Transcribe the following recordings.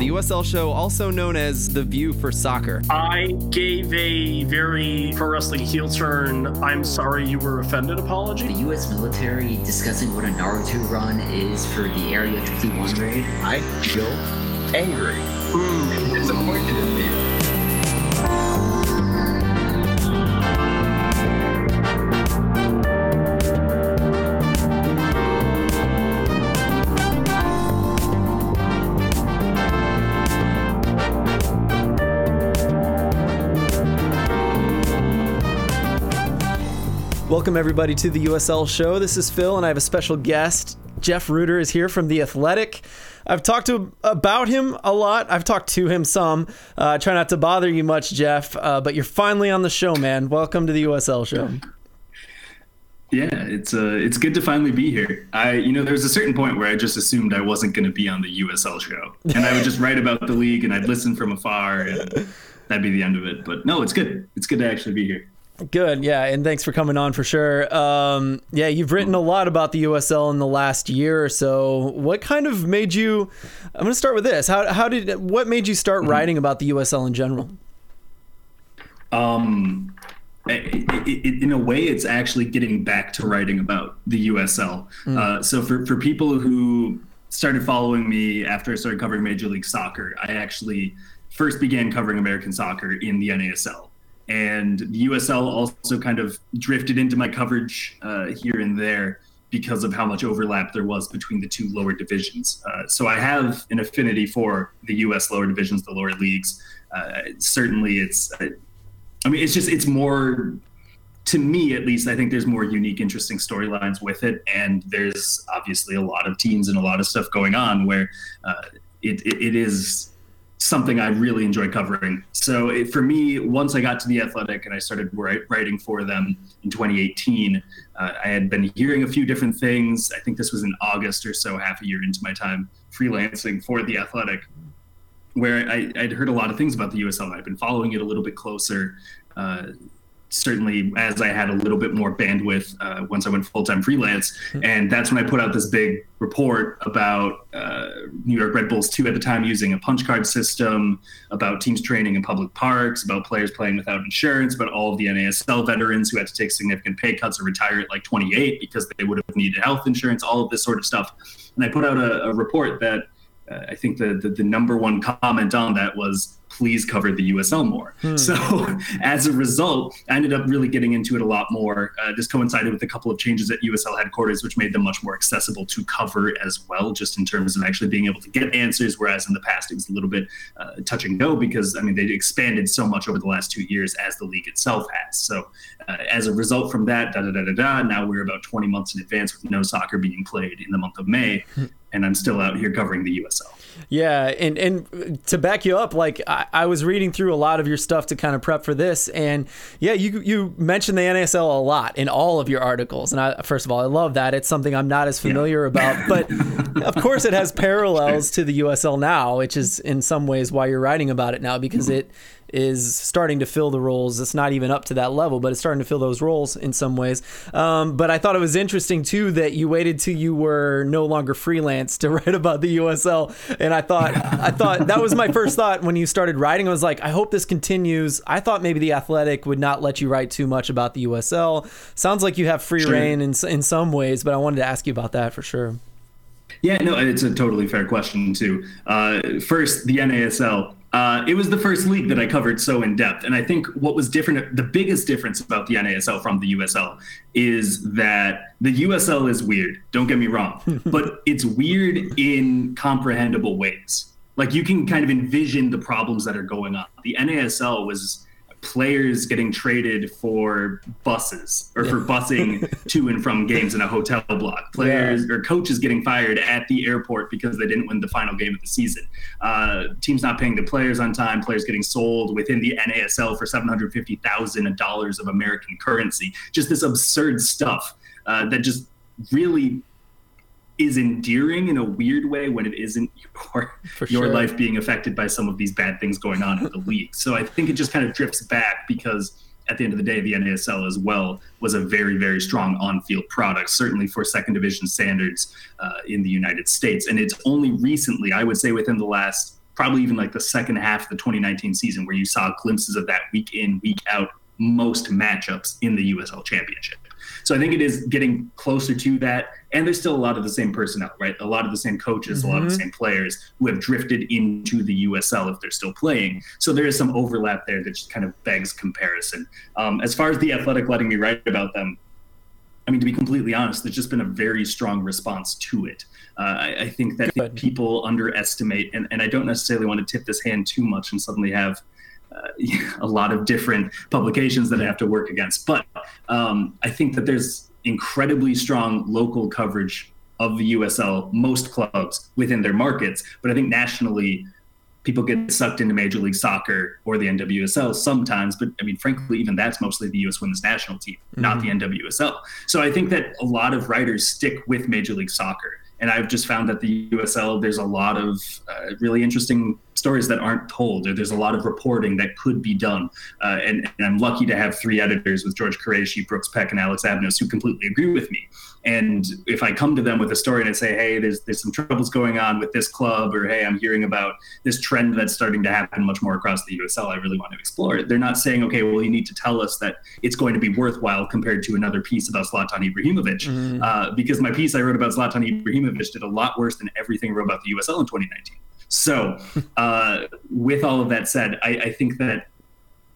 The USL show, also known as The View for Soccer. I gave a very pro wrestling heel turn, I'm sorry you were offended apology. The U.S. military discussing what a Naruto run is for the Area 51 raid. I feel angry and disappointed in me. Welcome, everybody, to the USL show. This is Phil, and I have a special guest. Jeff Rueter is here from The Athletic. I've talked to about him a lot. I've talked to him some. Uh, try not to bother you much, Jeff, uh, but you're finally on the show, man. Welcome to the USL show. Yeah, it's uh, it's good to finally be here. I, you know, there was a certain point where I just assumed I wasn't going to be on the USL show, and I would just write about the league and I'd listen from afar, and that'd be the end of it. But no, it's good. It's good to actually be here. Good, yeah, and thanks for coming on for sure. Um, yeah, you've written a lot about the USL in the last year or so. What kind of made you? I'm going to start with this. How how did what made you start writing about the USL in general? Um, it, it, in a way, it's actually getting back to writing about the USL. Uh, so for for people who started following me after I started covering Major League Soccer, I actually first began covering American soccer in the NASL. And the USL also kind of drifted into my coverage uh, here and there because of how much overlap there was between the two lower divisions. Uh, so I have an affinity for the US lower divisions, the lower leagues. Uh, certainly, it's, I mean, it's just, it's more, to me at least, I think there's more unique, interesting storylines with it. And there's obviously a lot of teams and a lot of stuff going on where uh, it, it, it is something I really enjoy covering. So it, for me, once I got to the Athletic and I started writing for them in 2018, uh, I had been hearing a few different things. I think this was in August or so, half a year into my time freelancing for the Athletic, where I, would heard a lot of things about the USL I'd been following it a little bit closer. Uh, certainly as I had a little bit more bandwidth uh, once I went full time freelance. And that's when I put out this big report about uh, New York Red Bulls 2 at the time using a punch card system, about teams training in public parks, about players playing without insurance, about all of the NASL veterans who had to take significant pay cuts or retire at like 28 because they would have needed health insurance, all of this sort of stuff. And I put out a, a report that I think the, the, the number one comment on that was please cover the USL more. Hmm. So as a result, I ended up really getting into it a lot more. Uh, this coincided with a couple of changes at USL headquarters, which made them much more accessible to cover as well, just in terms of actually being able to get answers. Whereas in the past, it was a little bit uh, touch and go because I mean they expanded so much over the last two years as the league itself has. So uh, as a result from that, da da da da da. Now we're about 20 months in advance with no soccer being played in the month of May, and I'm still out here covering the USL. Yeah, and and to back you up, like I, I, was reading through a lot of your stuff to kind of prep for this, and yeah, you you mentioned the NASL a lot in all of your articles, and I first of all, I love that. It's something I'm not as familiar yeah. about, but of course, it has parallels to the USL now, which is in some ways why you're writing about it now because mm-hmm. it is starting to fill the roles. It's not even up to that level, but it's starting to fill those roles in some ways. Um, but I thought it was interesting too that you waited till you were no longer freelance to write about the USL. And I thought, I thought that was my first thought when you started writing. I was like, I hope this continues. I thought maybe the Athletic would not let you write too much about the USL. Sounds like you have free sure. reign in in some ways, but I wanted to ask you about that for sure. Yeah, no, it's a totally fair question too. Uh, first, the NASL. Uh, it was the first league that I covered so in depth. And I think what was different, the biggest difference about the NASL from the USL is that the USL is weird. Don't get me wrong, but it's weird in comprehensible ways. Like you can kind of envision the problems that are going on. The NASL was players getting traded for buses or for busing to and from games in a hotel block. Players yeah. or coaches getting fired at the airport because they didn't win the final game of the season. Uh, teams not paying the players on time. Players getting sold within the NASL for seven hundred fifty thousand dollars of American currency. Just this absurd stuff uh, that just really is endearing in a weird way when it isn't your For your sure. life being affected by some of these bad things going on in the league. So I think it just kind of drifts back because at the end of the day, the NASL as well was a very, very strong on-field product, certainly for second division standards uh, in the United States. And it's only recently, I would say, within the last probably even like the second half of the 2019 season where you saw glimpses of that week in, week out most matchups in the USL Championship. So I think it is getting closer to that. And there's still a lot of the same personnel, right? A lot of the same coaches, mm-hmm. a lot of the same players who have drifted into the USL if they're still playing. So there is some overlap there that just kind of begs comparison. Um, as far as the athletic letting me write about them, I mean, to be completely honest, there's just been a very strong response to it. Uh, I, I, think that Good. people underestimate, and, and I don't necessarily want to tip this hand too much and suddenly have uh, a lot of different publications that I have to work against. But um, I think that there's incredibly strong local coverage of the USL, most clubs within their markets. But I think nationally, people get sucked into Major League Soccer or the NWSL sometimes. But I mean, frankly, even that's mostly the US women's national team, mm-hmm. not the NWSL. So I think that a lot of writers stick with Major League Soccer. And I've just found that the USL, there's a lot of uh, really interesting stories that aren't told. Or there's a lot of reporting that could be done. Uh, and, and, I'm lucky to have three editors with George Quraishi, Brooks Peck, and Alex Abnos who completely agree with me. And if I come to them with a story and I say, hey, there's there's some troubles going on with this club, or hey, I'm hearing about this trend that's starting to happen much more across the USL, I really want to explore it. They're not saying, okay, well, you need to tell us that it's going to be worthwhile compared to another piece about Zlatan Ibrahimovic, mm-hmm. uh, because my piece I wrote about Zlatan Ibrahimovic did a lot worse than everything I wrote about the USL in 2019. So, uh, with all of that said, I, I think that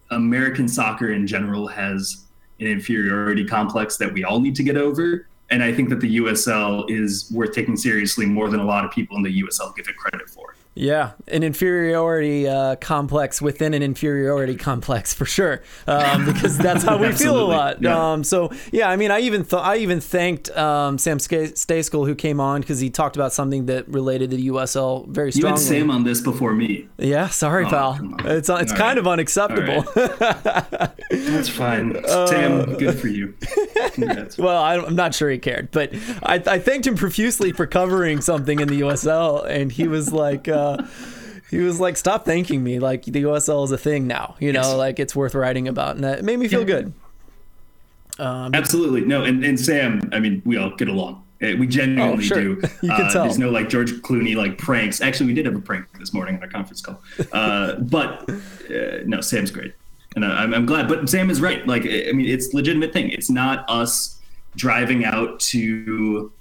American soccer in general has an inferiority complex that we all need to get over and I think that the USL is worth taking seriously more than a lot of people in the USL give it credit for. Yeah, an inferiority uh, complex within an inferiority complex for sure, um, because that's how we feel a lot. Yeah. Um, so yeah, I mean, I even th- I even thanked um, Sam Stejskal who came on because he talked about something that related to the USL very strongly. You had Sam on this before me. Yeah, sorry, oh, pal. It's it's All kind right. of unacceptable. Right. that's fine, uh, Sam. Good for you. Congrats. well, I'm not sure he cared, but I, I thanked him profusely for covering something in the USL, and he was like. Uh, he was like, "Stop thanking me. Like the USL is a thing now. You know, yes. like it's worth writing about." And that made me feel yeah. good. Um, Absolutely, no. And, and Sam, I mean, we all get along. Eh, we genuinely oh, sure. do. you can uh, tell. There's no like George Clooney like pranks. Actually, we did have a prank this morning on our conference call. Uh, but uh, no, Sam's great, and I'm, I'm glad. But Sam is right. Like, I mean, it's legitimate thing. It's not us driving out to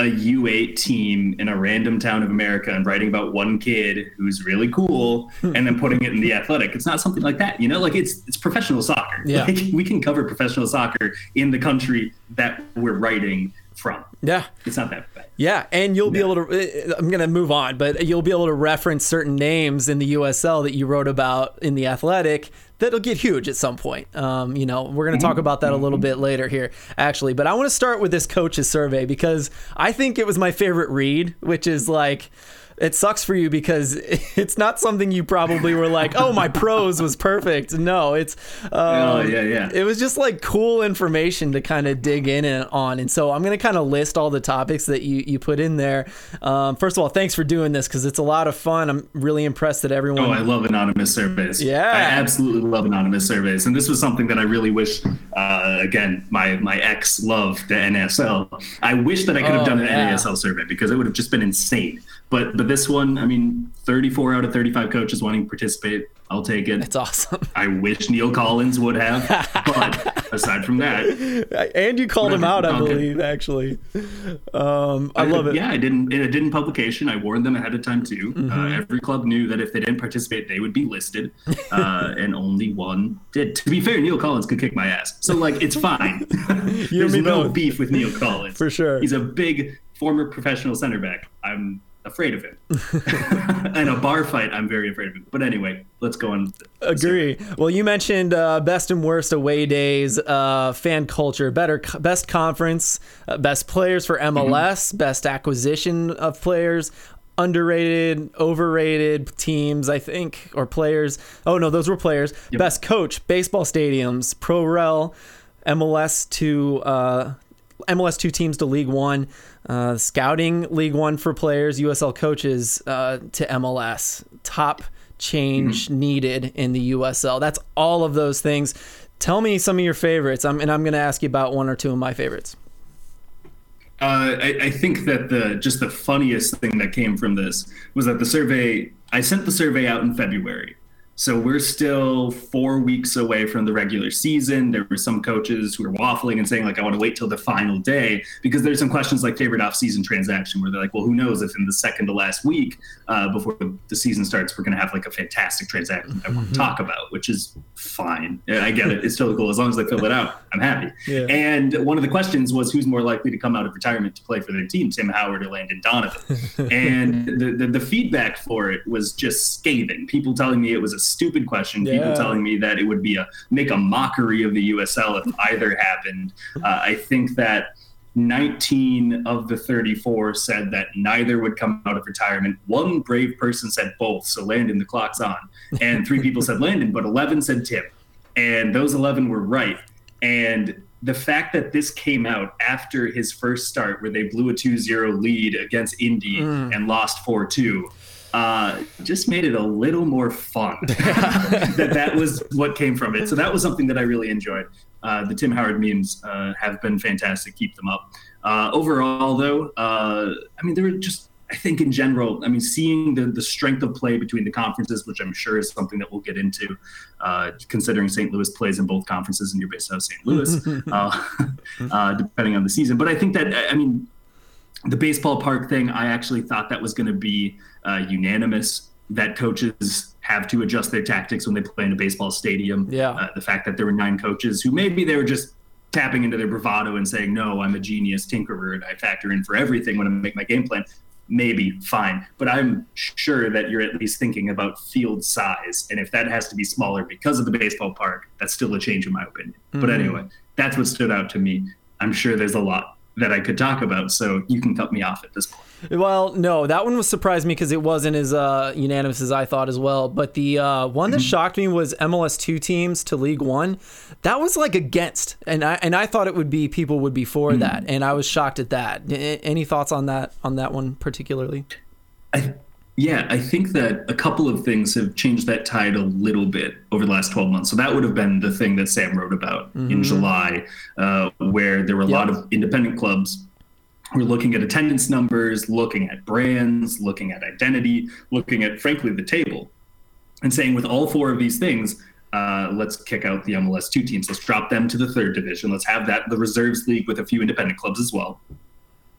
a U8 team in a random town of America and writing about one kid who's really cool hmm. and then putting it in the athletic. It's not something like that, you know, like it's it's professional soccer. Yeah. Like we can cover professional soccer in the country that we're writing from. Yeah. It's not that bad. Yeah, and you'll be able to uh, I'm going to move on, but you'll be able to reference certain names in the USL that you wrote about in the athletic that'll get huge at some point. Um, you know, we're going to talk mm-hmm. about that a little bit later here, actually. But I want to start with this coach's survey because I think it was my favorite read, which is like it sucks for you because it's not something you probably were like, oh, my prose was perfect. No, it's um, oh yeah yeah. It was just like cool information to kind of dig in on, and so I'm gonna kind of list all the topics that you you put in there. Um, first of all, thanks for doing this because it's a lot of fun. I'm really impressed that everyone. Oh, I love anonymous surveys. Yeah, I absolutely love anonymous surveys, and this was something that I really wish. Uh, again, my my ex loved the NSL. I wish that I could have oh, done an yeah. NASL survey because it would have just been insane. But but this one, I mean, 34 out of 35 coaches wanting to participate. I'll take it. It's awesome. I wish Neil Collins would have, but aside from that, and you called him out, I believe, actually. Um, I, I, love it. Yeah, I didn't. A didn't publication, I warned them ahead of time too. Uh, mm-hmm. Uh, every club knew that if they didn't participate, they would be listed, uh, and only one did. To be fair, Neil Collins could kick my ass, so like it's fine. There's no both. beef with Neil Collins for sure. He's a big former professional center back. I'm afraid of him. and a bar fight, I'm very afraid of him. But anyway, let's go on. Agree. Well, you mentioned uh, best and worst away days, uh, fan culture, better, best conference, uh, best players for MLS, mm-hmm. best acquisition of players, underrated, overrated teams, I think, or players. Oh no, those were players. Yep. Best coach, baseball stadiums, pro rel, MLS to uh, MLS two teams to League One uh, scouting League One for players, USL coaches uh, to MLS, top change mm-hmm. needed in the USL. That's all of those things. Tell me some of your favorites, I'm, and I'm going to ask you about one or two of my favorites. Uh, I, I, think that the just the funniest thing that came from this was that the survey I sent the survey out in February. So we're still four weeks away from the regular season. There were some coaches who were waffling and saying, like, I want to wait till the final day because there's some questions like favorite off-season transaction where they're like, well, who knows if in the second to last week uh, before the season starts, we're going to have like a fantastic transaction that I want to talk about, which is fine. I get it. It's totally cool. As long as they fill it out, I'm happy. Yeah. And one of the questions was who's more likely to come out of retirement to play for their team, Tim Howard or Landon Donovan? and the, the, the feedback for it was just scathing. People telling me it was a stupid question. Yeah. People telling me that it would be a make a mockery of the USL if either happened. Uh, I think that 19 of the 34 said that neither would come out of retirement. One brave person said both, so Landon, the clock's on. And three people said Landon, but 11 said Tim. And those 11 were right. And the fact that this came out after his first start, where they blew a 2 0 lead against Indy and lost 4 2, uh, just made it a little more fun that that was what came from it. So that was something that I really enjoyed. Uh, the Tim Howard memes uh, have been fantastic. Keep them up. Uh, overall, though, uh, I mean, there were just, I think in general, I mean, seeing the, the strength of play between the conferences, which I'm sure is something that we'll get into, uh, considering St. Louis plays in both conferences and you're based out of St. Louis, uh, uh, depending on the season. But I think that, I mean, the baseball park thing, I actually thought that was going to be uh, unanimous that coaches have to adjust their tactics when they play in a baseball stadium. Yeah. Uh, the fact that there were nine coaches who maybe they were just tapping into their bravado and saying, no, I'm a genius tinkerer and I factor in for everything when I make my game plan. Maybe fine, but I'm sure that you're at least thinking about field size, and if that has to be smaller because of the baseball park, that's still a change in my opinion. But anyway, that's what stood out to me. I'm sure there's a lot that I could talk about, so you can cut me off at this point. Well, no, that one was surprised me because it wasn't as uh, unanimous as I thought as well. But the uh, one that shocked me was MLS two teams to League One. That was like against, and I and I thought it would be people would be for that, and I was shocked at that. Any thoughts on that on that one particularly? I, yeah, I think that a couple of things have changed that tide a little bit over the last 12 months. So that would have been the thing that Sam wrote about in July, uh, where there were a lot of independent clubs who were looking at attendance numbers, looking at brands, looking at identity, looking at, frankly, the table, and saying with all four of these things, uh, let's kick out the MLS two teams. Let's drop them to the third division. Let's have that the reserves league with a few independent clubs as well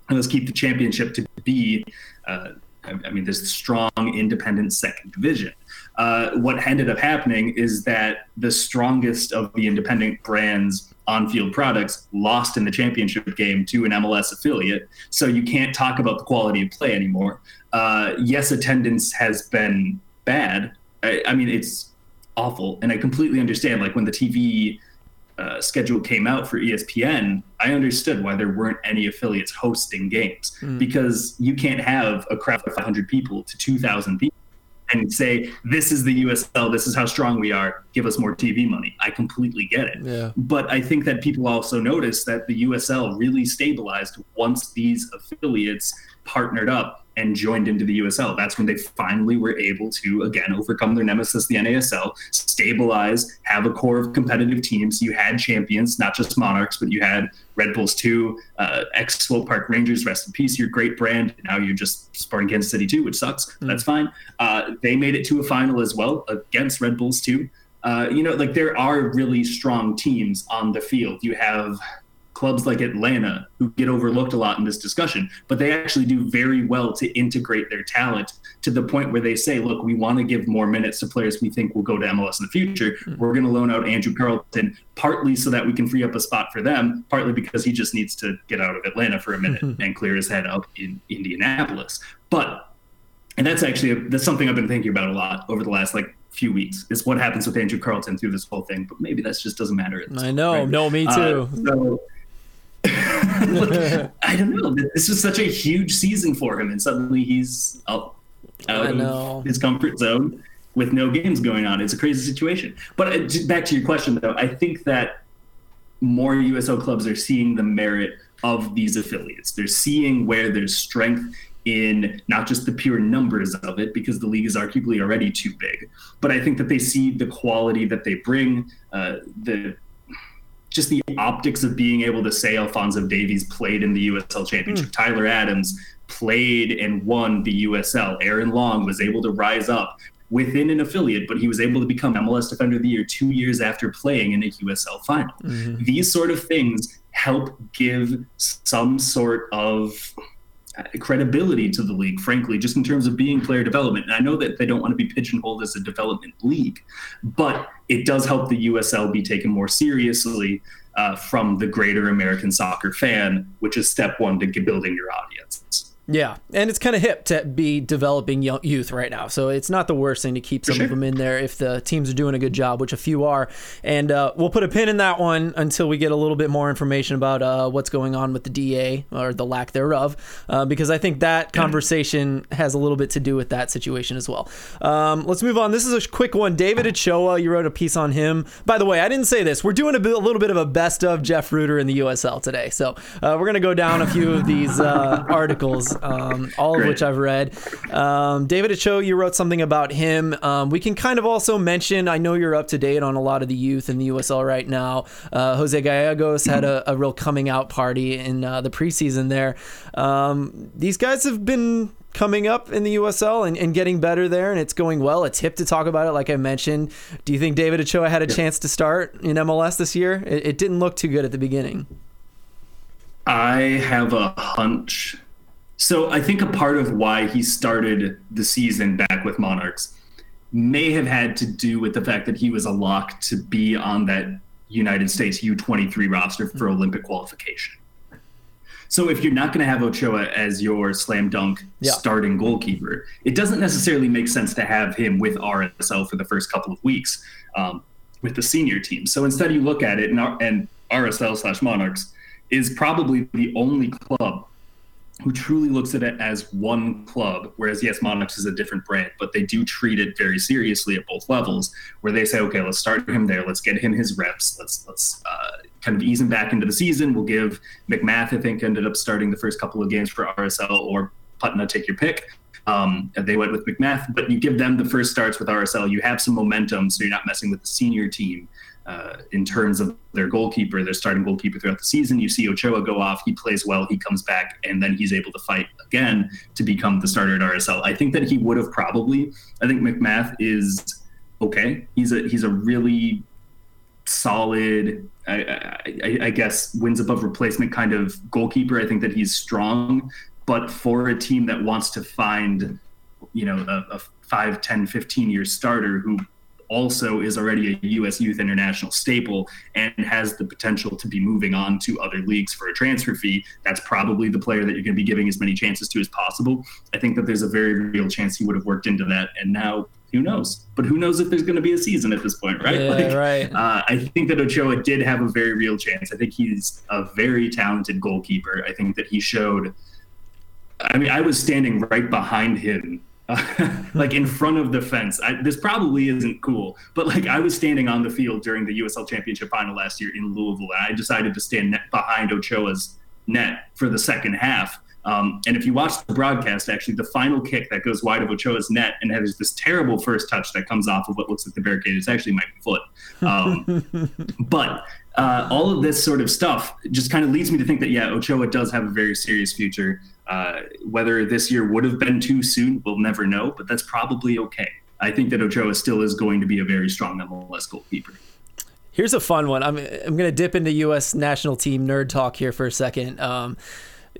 and let's keep the championship to be uh, I mean, there's a strong independent second division. Uh, what ended up happening is that the strongest of the independent brands on-field products lost in the championship game to an MLS affiliate. So you can't talk about the quality of play anymore. Uh, yes, attendance has been bad. I, I mean, it's awful, and I completely understand. Like when the TV uh, schedule came out for ESPN, I understood why there weren't any affiliates hosting games hmm. because you can't have a crowd of 500 people to 2,000 people and say, This is the USL, this is how strong we are, give us more TV money. I completely get it. Yeah. But I think that people also noticed that the USL really stabilized once these affiliates partnered up and joined into the USL. That's when they finally were able to, again, overcome their nemesis, the NASL, stabilize, have a core of competitive teams. You had champions, not just Monarchs, but you had Red Bulls 2, uh, ex Swope Park Rangers, rest in peace, your great brand. Now you're just Sporting Kansas City 2, which sucks. That's fine. Uh, they made it to a final as well against Red Bulls 2. Uh, you know, like there are really strong teams on the field. You have clubs like Atlanta who get overlooked a lot in this discussion, but they actually do very well to integrate their talent to the point where they say, look, we want to give more minutes to players we think will go to MLS in the future. We're going to loan out Andrew Carleton partly so that we can free up a spot for them, partly because he just needs to get out of Atlanta for a minute and clear his head up in Indianapolis. But and that's actually that's something I've been thinking about a lot over the last like few weeks is what happens with Andrew Carleton through this whole thing. But maybe that just doesn't matter. I point, know, right? no, me Uh, too. so Look, I don't know. This was such a huge season for him, and suddenly he's out, out of his comfort zone with no games going on. It's a crazy situation. But uh, back to your question, though, I think that more USL clubs are seeing the merit of these affiliates. They're seeing where there's strength in not just the pure numbers of it, because the league is arguably already too big, but I think that they see the quality that they bring, uh, the just the optics of being able to say Alfonso Davies played in the USL Championship, Tyler Adams played and won the USL. Aaron Long was able to rise up within an affiliate, but he was able to become MLS Defender of the Year two years after playing in a USL final. Mm-hmm. These sort of things help give some sort of credibility to the league, frankly, just in terms of being player development. And I know that they don't want to be pigeonholed as a development league, but it does help the USL be taken more seriously uh, from the greater American soccer fan, which is step one to building your audience. Yeah, and it's kind of hip to be developing youth right now, so it's not the worst thing to keep some sure. of them in there if the teams are doing a good job, which a few are. And uh, we'll put a pin in that one until we get a little bit more information about uh, what's going on with the DA or the lack thereof, uh, because I think that conversation has a little bit to do with that situation as well. Um, let's move on. This is a quick one. David Ochoa, you wrote a piece on him. By the way, I didn't say this. We're doing a, bit, a little bit of a best of Jeff Rueter in the USL today, so uh, we're gonna go down a few of these uh, articles um, all Great. of which I've read. Um, David Ochoa, you wrote something about him. Um, we can kind of also mention, I know you're up to date on a lot of the youth in the USL right now. Uh, Jose Gallegos had a, a, real coming out party in uh, the preseason there. Um, these guys have been coming up in the USL and, and, getting better there, and it's going well. It's hip to talk about it, like I mentioned. Do you think David Ochoa had a yeah. chance to start in MLS this year? It, it, didn't look too good at the beginning. I have a hunch so I think a part of why he started the season back with Monarchs may have had to do with the fact that he was a lock to be on that United States U23 roster for mm-hmm. Olympic qualification. So if you're not going to have Ochoa as your slam dunk yeah. starting goalkeeper, it doesn't necessarily make sense to have him with RSL for the first couple of weeks um, with the senior team. So instead, you look at it, and, and RSL slash Monarchs is probably the only club who truly looks at it as one club, whereas yes, Monarchs is a different brand, but they do treat it very seriously at both levels, where they say, okay, let's start him there, let's get him his reps, let's let's uh, kind of ease him back into the season. We'll give MacMath, I think, ended up starting the first couple of games for RSL or Putna, take your pick. Um, they went with MacMath, but you give them the first starts with RSL. You have some momentum, so you're not messing with the senior team uh, in terms of their goalkeeper, their starting goalkeeper throughout the season. You see Ochoa go off, he plays well, he comes back, and then he's able to fight again to become the starter at RSL. I think that he would have probably. I think MacMath is okay. He's a he's a really solid, I, I, I guess, wins above replacement kind of goalkeeper. I think that he's strong, but for a team that wants to find, you know, a, a 5, 10, 15 year starter who also is already a U.S. Youth International staple and has the potential to be moving on to other leagues for a transfer fee, that's probably the player that you're going to be giving as many chances to as possible. I think that there's a very real chance he would have worked into that, and now who knows? But who knows if there's going to be a season at this point, right? Yeah, like, right. Uh, I think that Ochoa did have a very real chance. I think he's a very talented goalkeeper. I think that he showed. I mean, I was standing right behind him like in front of the fence. I, this probably isn't cool, but like I was standing on the field during the USL Championship final last year in Louisville, and I decided to stand net behind Ochoa's net for the second half. Um, and if you watch the broadcast, actually, the final kick that goes wide of Ochoa's net and has this terrible first touch that comes off of what looks like the barricade is actually my foot. Um, but uh, all of this sort of stuff just kind of leads me to think that, yeah, Ochoa does have a very serious future. Uh, whether this year would have been too soon, we'll never know, but that's probably okay. I think that Ochoa still is going to be a very strong MLS goalkeeper. Here's a fun one. I'm, I'm going to dip into U.S. national team nerd talk here for a second. Um,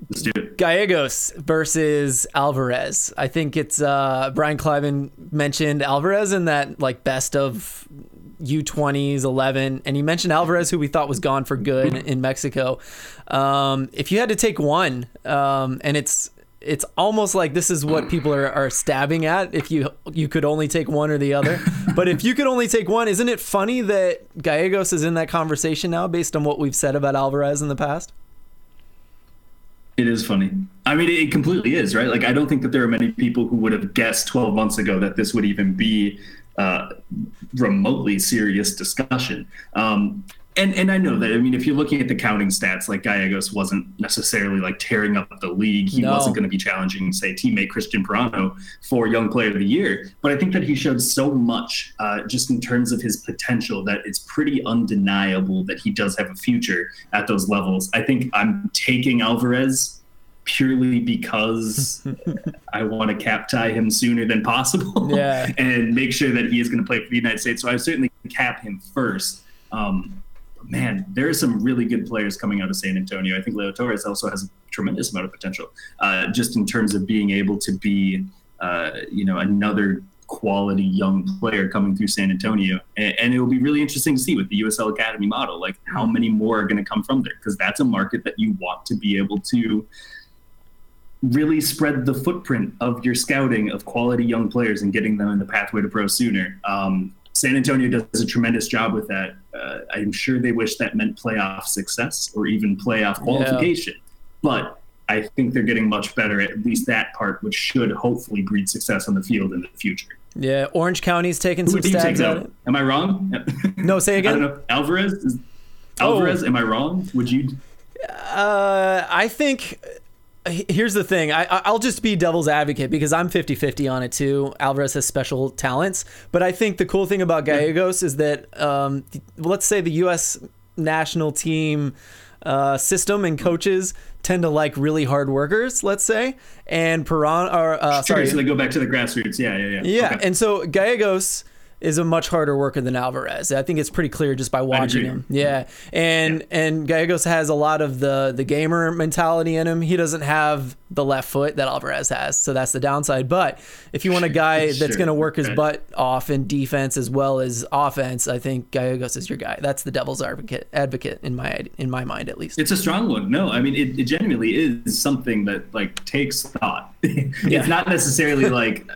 Let's do it. Gallegos versus Alvarez. I think it's uh, Brian Kleiman mentioned Alvarez in that like best of U20s 11, and he mentioned Alvarez, who we thought was gone for good in Mexico. Um, if you had to take one, um, and it's it's almost like this is what people are, are stabbing at if you you could only take one or the other. But if you could only take one isn't it funny that gallegos is in that conversation now based on what we've said about alvarez in the past? It is funny. I mean it completely is right? Like i don't think that there are many people who would have guessed 12 months ago that this would even be uh, remotely serious discussion. Um, and and I know that I mean if you're looking at the counting stats, like Gallegos wasn't necessarily like tearing up the league. He no. wasn't going to be challenging, say, teammate Cristian Parano for Young Player of the Year. But I think that he showed so much uh, just in terms of his potential that it's pretty undeniable that he does have a future at those levels. I think I'm taking Alvarez purely because I want to cap tie him sooner than possible Yeah. and make sure that he is going to play for the United States. So I certainly cap him first. Um, man, there are some really good players coming out of San Antonio. I think Leo Torres also has a tremendous amount of potential, uh, just in terms of being able to be, uh, you know, another quality young player coming through San Antonio. And, and it will be really interesting to see with the USL Academy model, like how many more are going to come from there, because that's a market that you want to be able to really spread the footprint of your scouting of quality young players and getting them in the pathway to pro sooner. Um, San Antonio does a tremendous job with that. Uh, I'm sure they wish that meant playoff success or even playoff qualification, but I think they're getting much better at least that part, which should hopefully breed success on the field in the future. Yeah, Orange County's taking Who some would you take stabs at out? it. Am I wrong? No, say I don't again. know. Alvarez? Is, Oh. Alvarez, am I wrong? Would you? Uh, I think here's the thing. I, I'll just be devil's advocate because I'm 50 50 on it too. Alvarez has special talents. But I think the cool thing about Gallegos is that, um, let's say the U.S. national team uh, system and coaches tend to like really hard workers, let's say. And Peron, or uh, Sure, sorry. so they go back to the grassroots. Yeah, yeah, yeah. Yeah, Okay. and so Gallegos is a much harder worker than Alvarez. I think it's pretty clear just by watching him. Yeah, and and Gallegos has a lot of the the gamer mentality in him. He doesn't have the left foot that Alvarez has, so that's the downside. But if you want a guy that's Sure, going to work his butt off in defense as well as offense, I think Gallegos is your guy. That's the devil's advocate advocate in my in my mind at least. It's a strong one. No, I mean it, it genuinely is something that like takes thought. Yeah. it's not necessarily like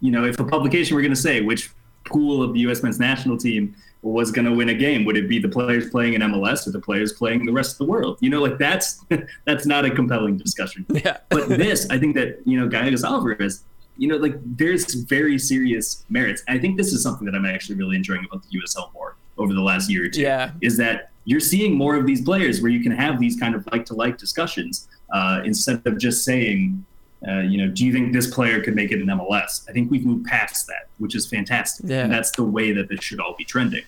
you know, if a publication were going to say which pool of the U.S. men's national team was going to win a game, would it be the players playing in MLS or the players playing the rest of the world? You know, like that's that's not a compelling discussion. Yeah. but this, I think that you know, Gallegos Alvarez, you know, like there's very serious merits. I think this is something that I'm actually really enjoying about the USL more over the last year or two. Yeah. is that you're seeing more of these players where you can have these kind of like to like discussions uh, instead of just saying. Uh, you know, do you think this player could make it in MLS? I think we've moved past that, which is fantastic. Yeah. And that's the way that this should all be trending.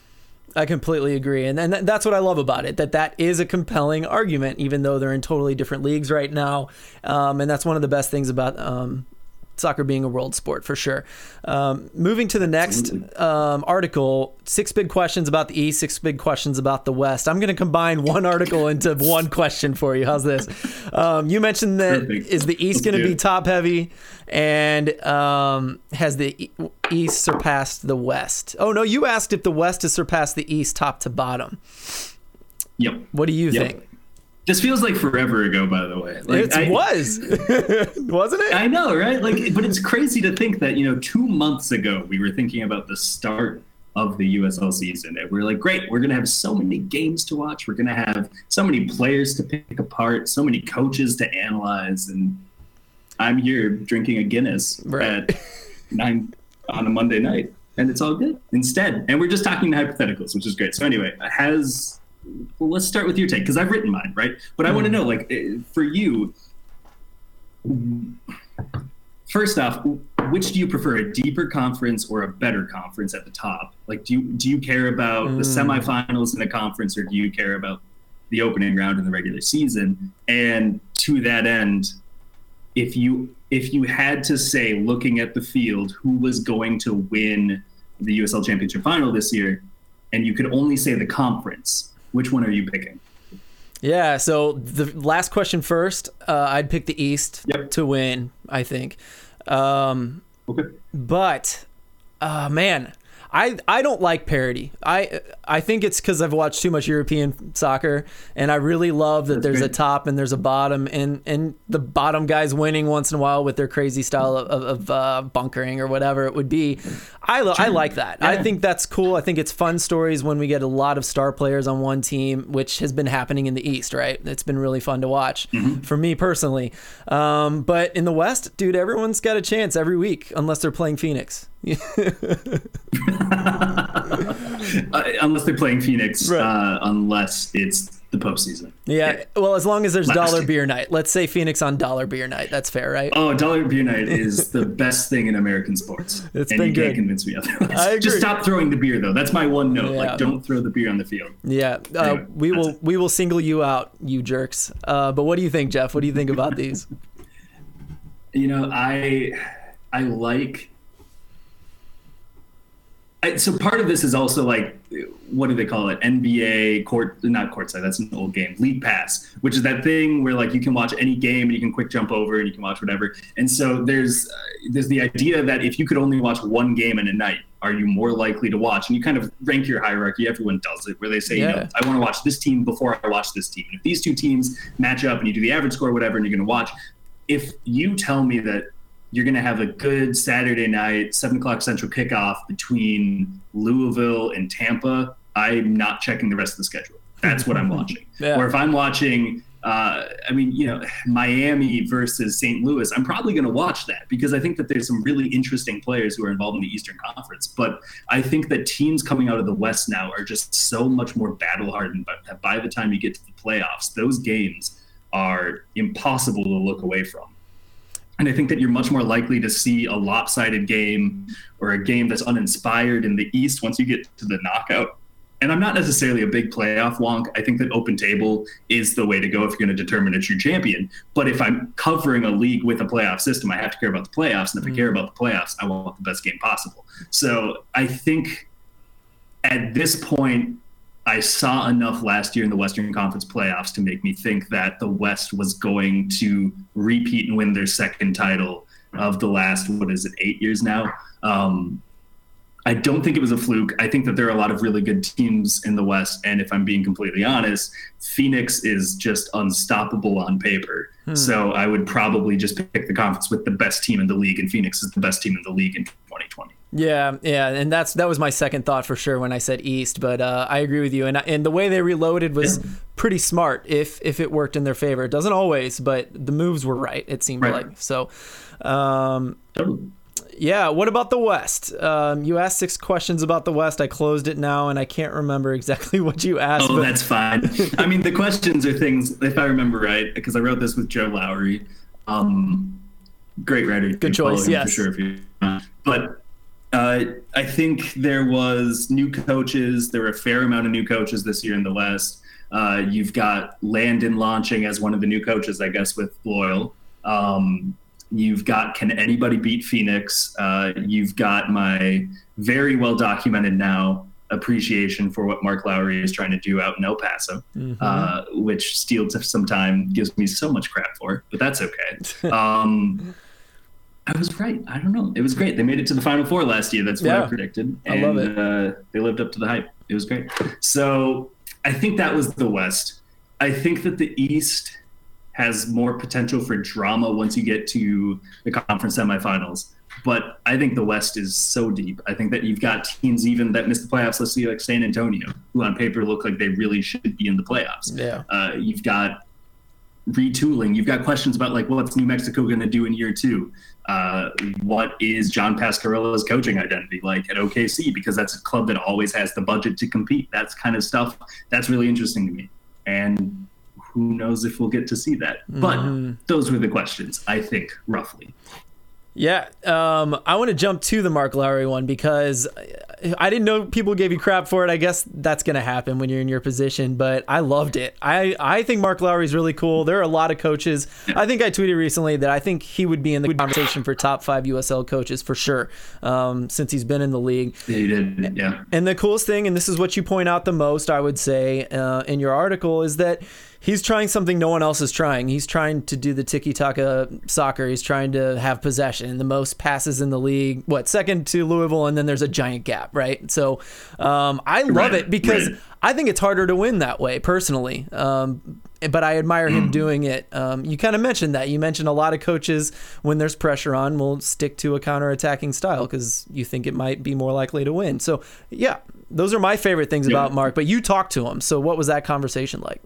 I completely agree, and and that's what I love about it. That that is a compelling argument, even though they're in totally different leagues right now, um, and that's one of the best things about um, soccer being a world sport for sure. Um, moving to the next um, article, six big questions about the East, six big questions about the West. I'm going to combine one article into one question for you. How's this? Um, you mentioned that Perfect. is the East going to be top heavy, and um, has the East surpassed the West? Oh no, you asked if the West has surpassed the East top to bottom. Yep. What do you Yep. think? This feels like forever ago, by the way. Like, it I- was, wasn't it? I know, right? Like, but it's crazy to think that you know, two months ago we were thinking about the start of the USL season, and we're like, great, we're gonna have so many games to watch, we're gonna have so many players to pick apart, so many coaches to analyze, and I'm here drinking a Guinness Right. at nine on a Monday night, and it's all good instead. And we're just talking hypotheticals, which is great. So anyway, has well, let's start with your take because I've written mine, right? But I want to know, like, eh, for you, first off, which do you prefer, a deeper conference or a better conference at the top? Like, do you do you care about the Mm. semifinals in a conference, or do you care about the opening round in the regular season? And to that end, if you if you had to say, looking at the field, who was going to win the USL Championship final this year, and you could only say the conference, which one are you picking? Yeah. So the last question first. Uh, I'd pick the East Yep. to win. I think. Um, Okay. but uh, man, I I don't like parody. I I think it's because I've watched too much European soccer, and I really love that That's there's a top and there's a bottom, and and the bottom guys winning once in a while with their crazy style of, of, uh, bunkering or whatever it would be. I lo- I like that. I think that's cool. I think it's fun stories when we get a lot of star players on one team, which has been happening in the East. Right, it's been really fun to watch Mm-hmm. for me personally. Um, but in the West, dude, everyone's got a chance every week unless they're playing Phoenix. uh, unless they're playing Phoenix, Right. uh, unless it's the postseason. Yeah. Well, as long as there's Last dollar year. beer night. Let's say Phoenix on dollar beer night. That's fair, right? Oh, dollar beer night is the best thing in American sports. It's and been you good. can't convince me otherwise. I agree. Just stop throwing the beer though. That's my one note. Yeah. Like don't throw the beer on the field. Yeah. Uh, Anyway, we will we will single you out, you jerks. Uh, but what do you think, Jeff? What do you think about these? You know, I I like so part of this is also like what do they call it? NBA court not courtside that's an old game league pass which is that thing where like you can watch any game and you can quick jump over and you can watch whatever. And so there's uh, there's the idea that if you could only watch one game in a night are you more likely to watch? And you kind of rank your hierarchy everyone does it where they say you Yeah. know I want to watch this team before I watch this team. And if these two teams match up and you do the average score or whatever and you're going to watch if you tell me that you're going to have a good Saturday night, seven o'clock central kickoff between Louisville and Tampa, I'm not checking the rest of the schedule. That's what I'm watching. Yeah. Or if I'm watching, uh, I mean, you know, Miami versus St. Louis, I'm probably going to watch that because I think that there's some really interesting players who are involved in the Eastern Conference. But I think that teams coming out of the West now are just so much more battle hardened. But by the time you get to the playoffs, those games are impossible to look away from. And I think that you're much more likely to see a lopsided game or a game that's uninspired in the East once you get to the knockout. And I'm not necessarily a big playoff wonk. I think that open table is the way to go if you're going to determine a true champion. But if I'm covering a league with a playoff system, I have to care about the playoffs. And if I mm. care about the playoffs, I want the best game possible. So I think at this point, I saw enough last year in the Western Conference playoffs to make me think that the West was going to repeat and win their second title of the last, what is it, eight years now? Um, I don't think it was a fluke. I think that there are a lot of really good teams in the West. And if I'm being completely honest, Phoenix is just unstoppable on paper. So I would probably just pick the conference with the best team in the league, and Phoenix is the best team in the league in 2020. Yeah, yeah, and that's that was my second thought for sure when I said East, but uh, I agree with you. And and the way they reloaded was pretty smart. If if it worked in their favor, it doesn't always, but the moves were right. It seemed Right. like so. Um, yeah. What about the West? Um, you asked six questions about the West. I closed it now, and I can't remember exactly what you asked. Oh, but- that's fine. I mean, the questions are things, if I remember right, because I wrote this with Joe Lowry. Um, great writer. Good choice, yes. For sure, if you But uh, I think there was new coaches. There were a fair amount of new coaches this year in the West. Uh, you've got Landon launching as one of the new coaches, I guess, with Loyal. Um, you've got Can Anybody Beat Phoenix? Uh, you've got my very well documented now appreciation for what Mark Lowry is trying to do out in El Paso, uh, which steals some time gives me so much crap for, but that's okay. Um, I was right. I don't know. It was great. They made it to the Final Four last year. That's what Yeah. I predicted. I and, love it. Uh, they lived up to the hype. It was great. So I think that was the West. I think that the East has more potential for drama once you get to the conference semifinals. But I think the West is so deep. I think that you've got teams even that missed the playoffs. Let's see, like San Antonio, who on paper look like they really should be in the playoffs. Yeah. Uh, you've got retooling. You've got questions about like what's New Mexico going to do in year two. Uh, what is John Pascarella's coaching identity like at OKC? Because that's a club that always has the budget to compete. That's kind of stuff that's really interesting to me. And who knows if we'll get to see that? But those were the questions, I think, roughly. Yeah, um, I want to jump to the Mark Lowry one because I didn't know people gave you crap for it. I guess that's going to happen when you're in your position, but I loved it. I, I think Mark Lowry's really cool. There are a lot of coaches. I think I tweeted recently that I think he would be in the conversation for top five USL coaches for sure um, since he's been in the league. Yeah, you did. Yeah. And the coolest thing, and this is what you point out the most, I would say, uh, in your article, is that he's trying something no one else is trying. He's trying to do the tiki taka soccer. He's trying to have possession, the most passes in the league. What second to Louisville, and then there's a giant gap, right? So um, I love it because. I think it's harder to win that way personally. Um, but I admire him doing it. Um, you kind of mentioned that. You mentioned a lot of coaches, when there's pressure on, will stick to a counter-attacking style because you think it might be more likely to win. So, yeah, those are my favorite things Yeah. about Mark. But you talked to him. So, what was that conversation like?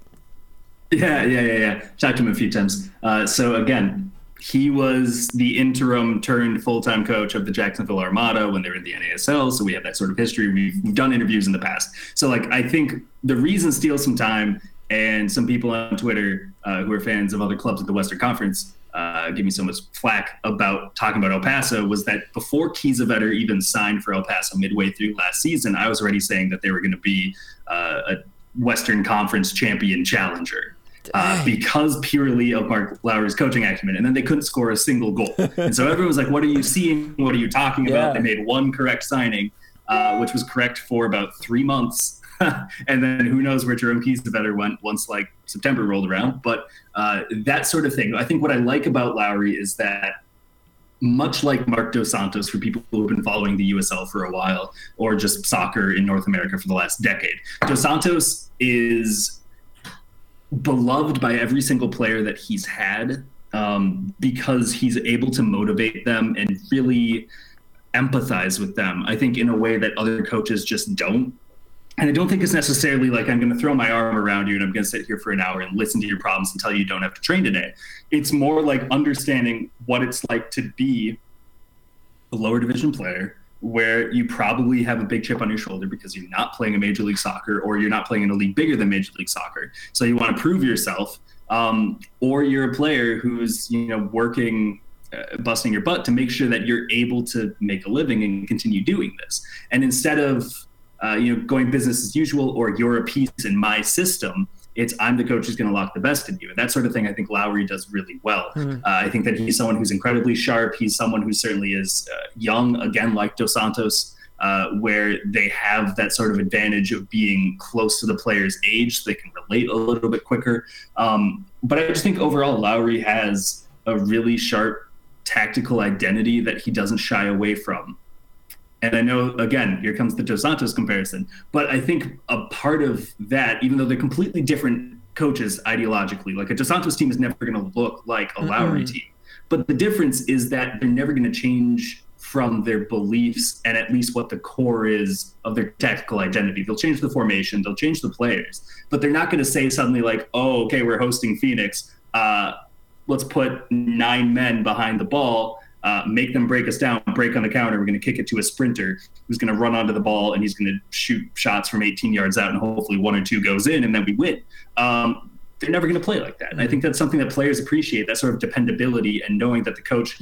Yeah, yeah, yeah, yeah. Talked to him a few times. Uh, so again, he was the interim turned full-time coach of the Jacksonville Armada when they were in the NASL. So we have that sort of history. We've, done interviews in the past. So like I think the reason steal some time and some people on Twitter uh, who are fans of other clubs at the Western Conference uh, give me so much flack about talking about El Paso was that before Kiesewetter even signed for El Paso midway through last season, I was already saying that they were going to be uh, a Western Conference champion challenger. Uh, because purely of Mark Lowry's coaching acumen, and then they couldn't score a single goal. and so everyone was like, "What are you seeing? What are you talking about?" Yeah. They made one correct signing, uh, which was correct for about three months, and then who knows where Jerome Kiesewetter went once like September rolled around. But uh, that sort of thing. I think what I like about Lowry is that much like Marc Dos Santos, for people who have been following the USL for a while, or just soccer in North America for the last decade, Dos Santos is beloved by every single player that he's had um, because he's able to motivate them and really empathize with them. I think in a way that other coaches just don't. And I don't think it's necessarily like I'm going to throw my arm around you and I'm going to sit here for an hour and listen to your problems and tell you you don't have to train today. It's more like understanding what it's like to be a lower division player where you probably have a big chip on your shoulder because you're not playing a major league soccer or you're not playing in a league bigger than major league soccer. So you want to prove yourself, um, or you're a player who's you know working, uh, busting your butt to make sure that you're able to make a living and continue doing this. And instead of uh, you know going business as usual or you're a piece in my system, it's I'm the coach who's going to lock the best in you. And that sort of thing, I think Lowry does really well. Uh, I think that he's someone who's incredibly sharp. He's someone who certainly is uh, young, again, like Dos Santos, uh, where they have that sort of advantage of being close to the player's age. So they can relate a little bit quicker. Um, but I just think overall, Lowry has a really sharp tactical identity that he doesn't shy away from. And I know, again, here comes the Dos Santos comparison. But I think a part of that, even though they're completely different coaches ideologically, like a Dos Santos team is never going to look like a Lowry team. But the difference is that they're never going to change from their beliefs and at least what the core is of their tactical identity. They'll change the formation, they'll change the players, but they're not going to say suddenly, like, oh, okay, we're hosting Phoenix. Uh, let's put nine men behind the ball uh, make them break us down, break on the counter. We're going to kick it to a sprinter who's going to run onto the ball and he's going to shoot shots from 18 yards out, and hopefully one or two goes in, and then we win. Um, they're never going to play like that. And I think that's something that players appreciate that sort of dependability and knowing that the coach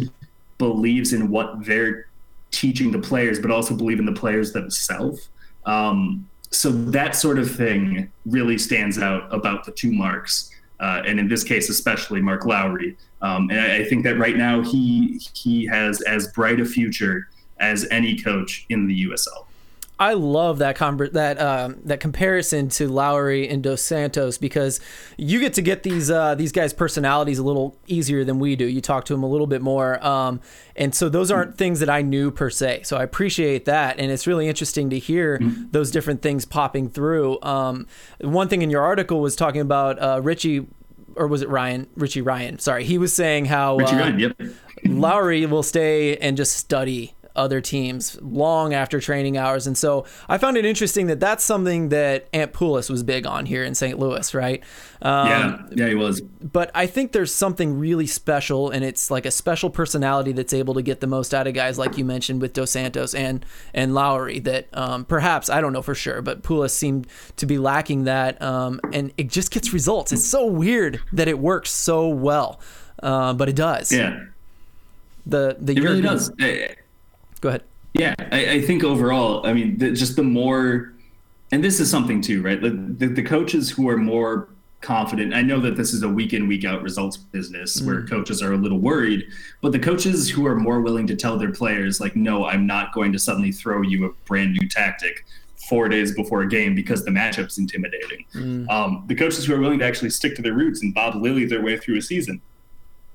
believes in what they're teaching the players, but also believe in the players themselves. Um, so that sort of thing really stands out about the two marks. Uh, and in this case, especially Mark Lowry. Um, and I, I think that right now he he has as bright a future as any coach in the USL. I love that conver- that um, that comparison to Lowry and Dos Santos because you get to get these uh, these guys' personalities a little easier than we do. You talk to them a little bit more, um, and so those aren't things that I knew per se. So I appreciate that, and it's really interesting to hear those different things popping through. Um, one thing in your article was talking about uh, Richie. Or was it Ryan? Richie Ryan. Sorry, he was saying how Richie uh, Ryan, yep. Lowry will stay and just study other teams long after training hours. And so I found it interesting that that's something that Ant Pulis was big on here in St. Louis, right? Um, yeah, yeah, he was. But I think there's something really special, and it's like a special personality that's able to get the most out of guys like you mentioned with Dos Santos and and Lowry. That um, perhaps I don't know for sure, but Pulis seemed to be lacking that, um, and it just gets results. It's so weird that it works so well, uh, but it does. Yeah, The the it really does. Go ahead. Yeah, I, I think overall, I mean, the, just the more, and this is something too, right? The, the, coaches who are more confident. I know that this is a week in, week out results business where coaches are a little worried, but the coaches who are more willing to tell their players, like, no, I'm not going to suddenly throw you a brand new tactic four days before a game because the matchup's intimidating. Um, the coaches who are willing to actually stick to their roots and Bob Lilley their way through a season,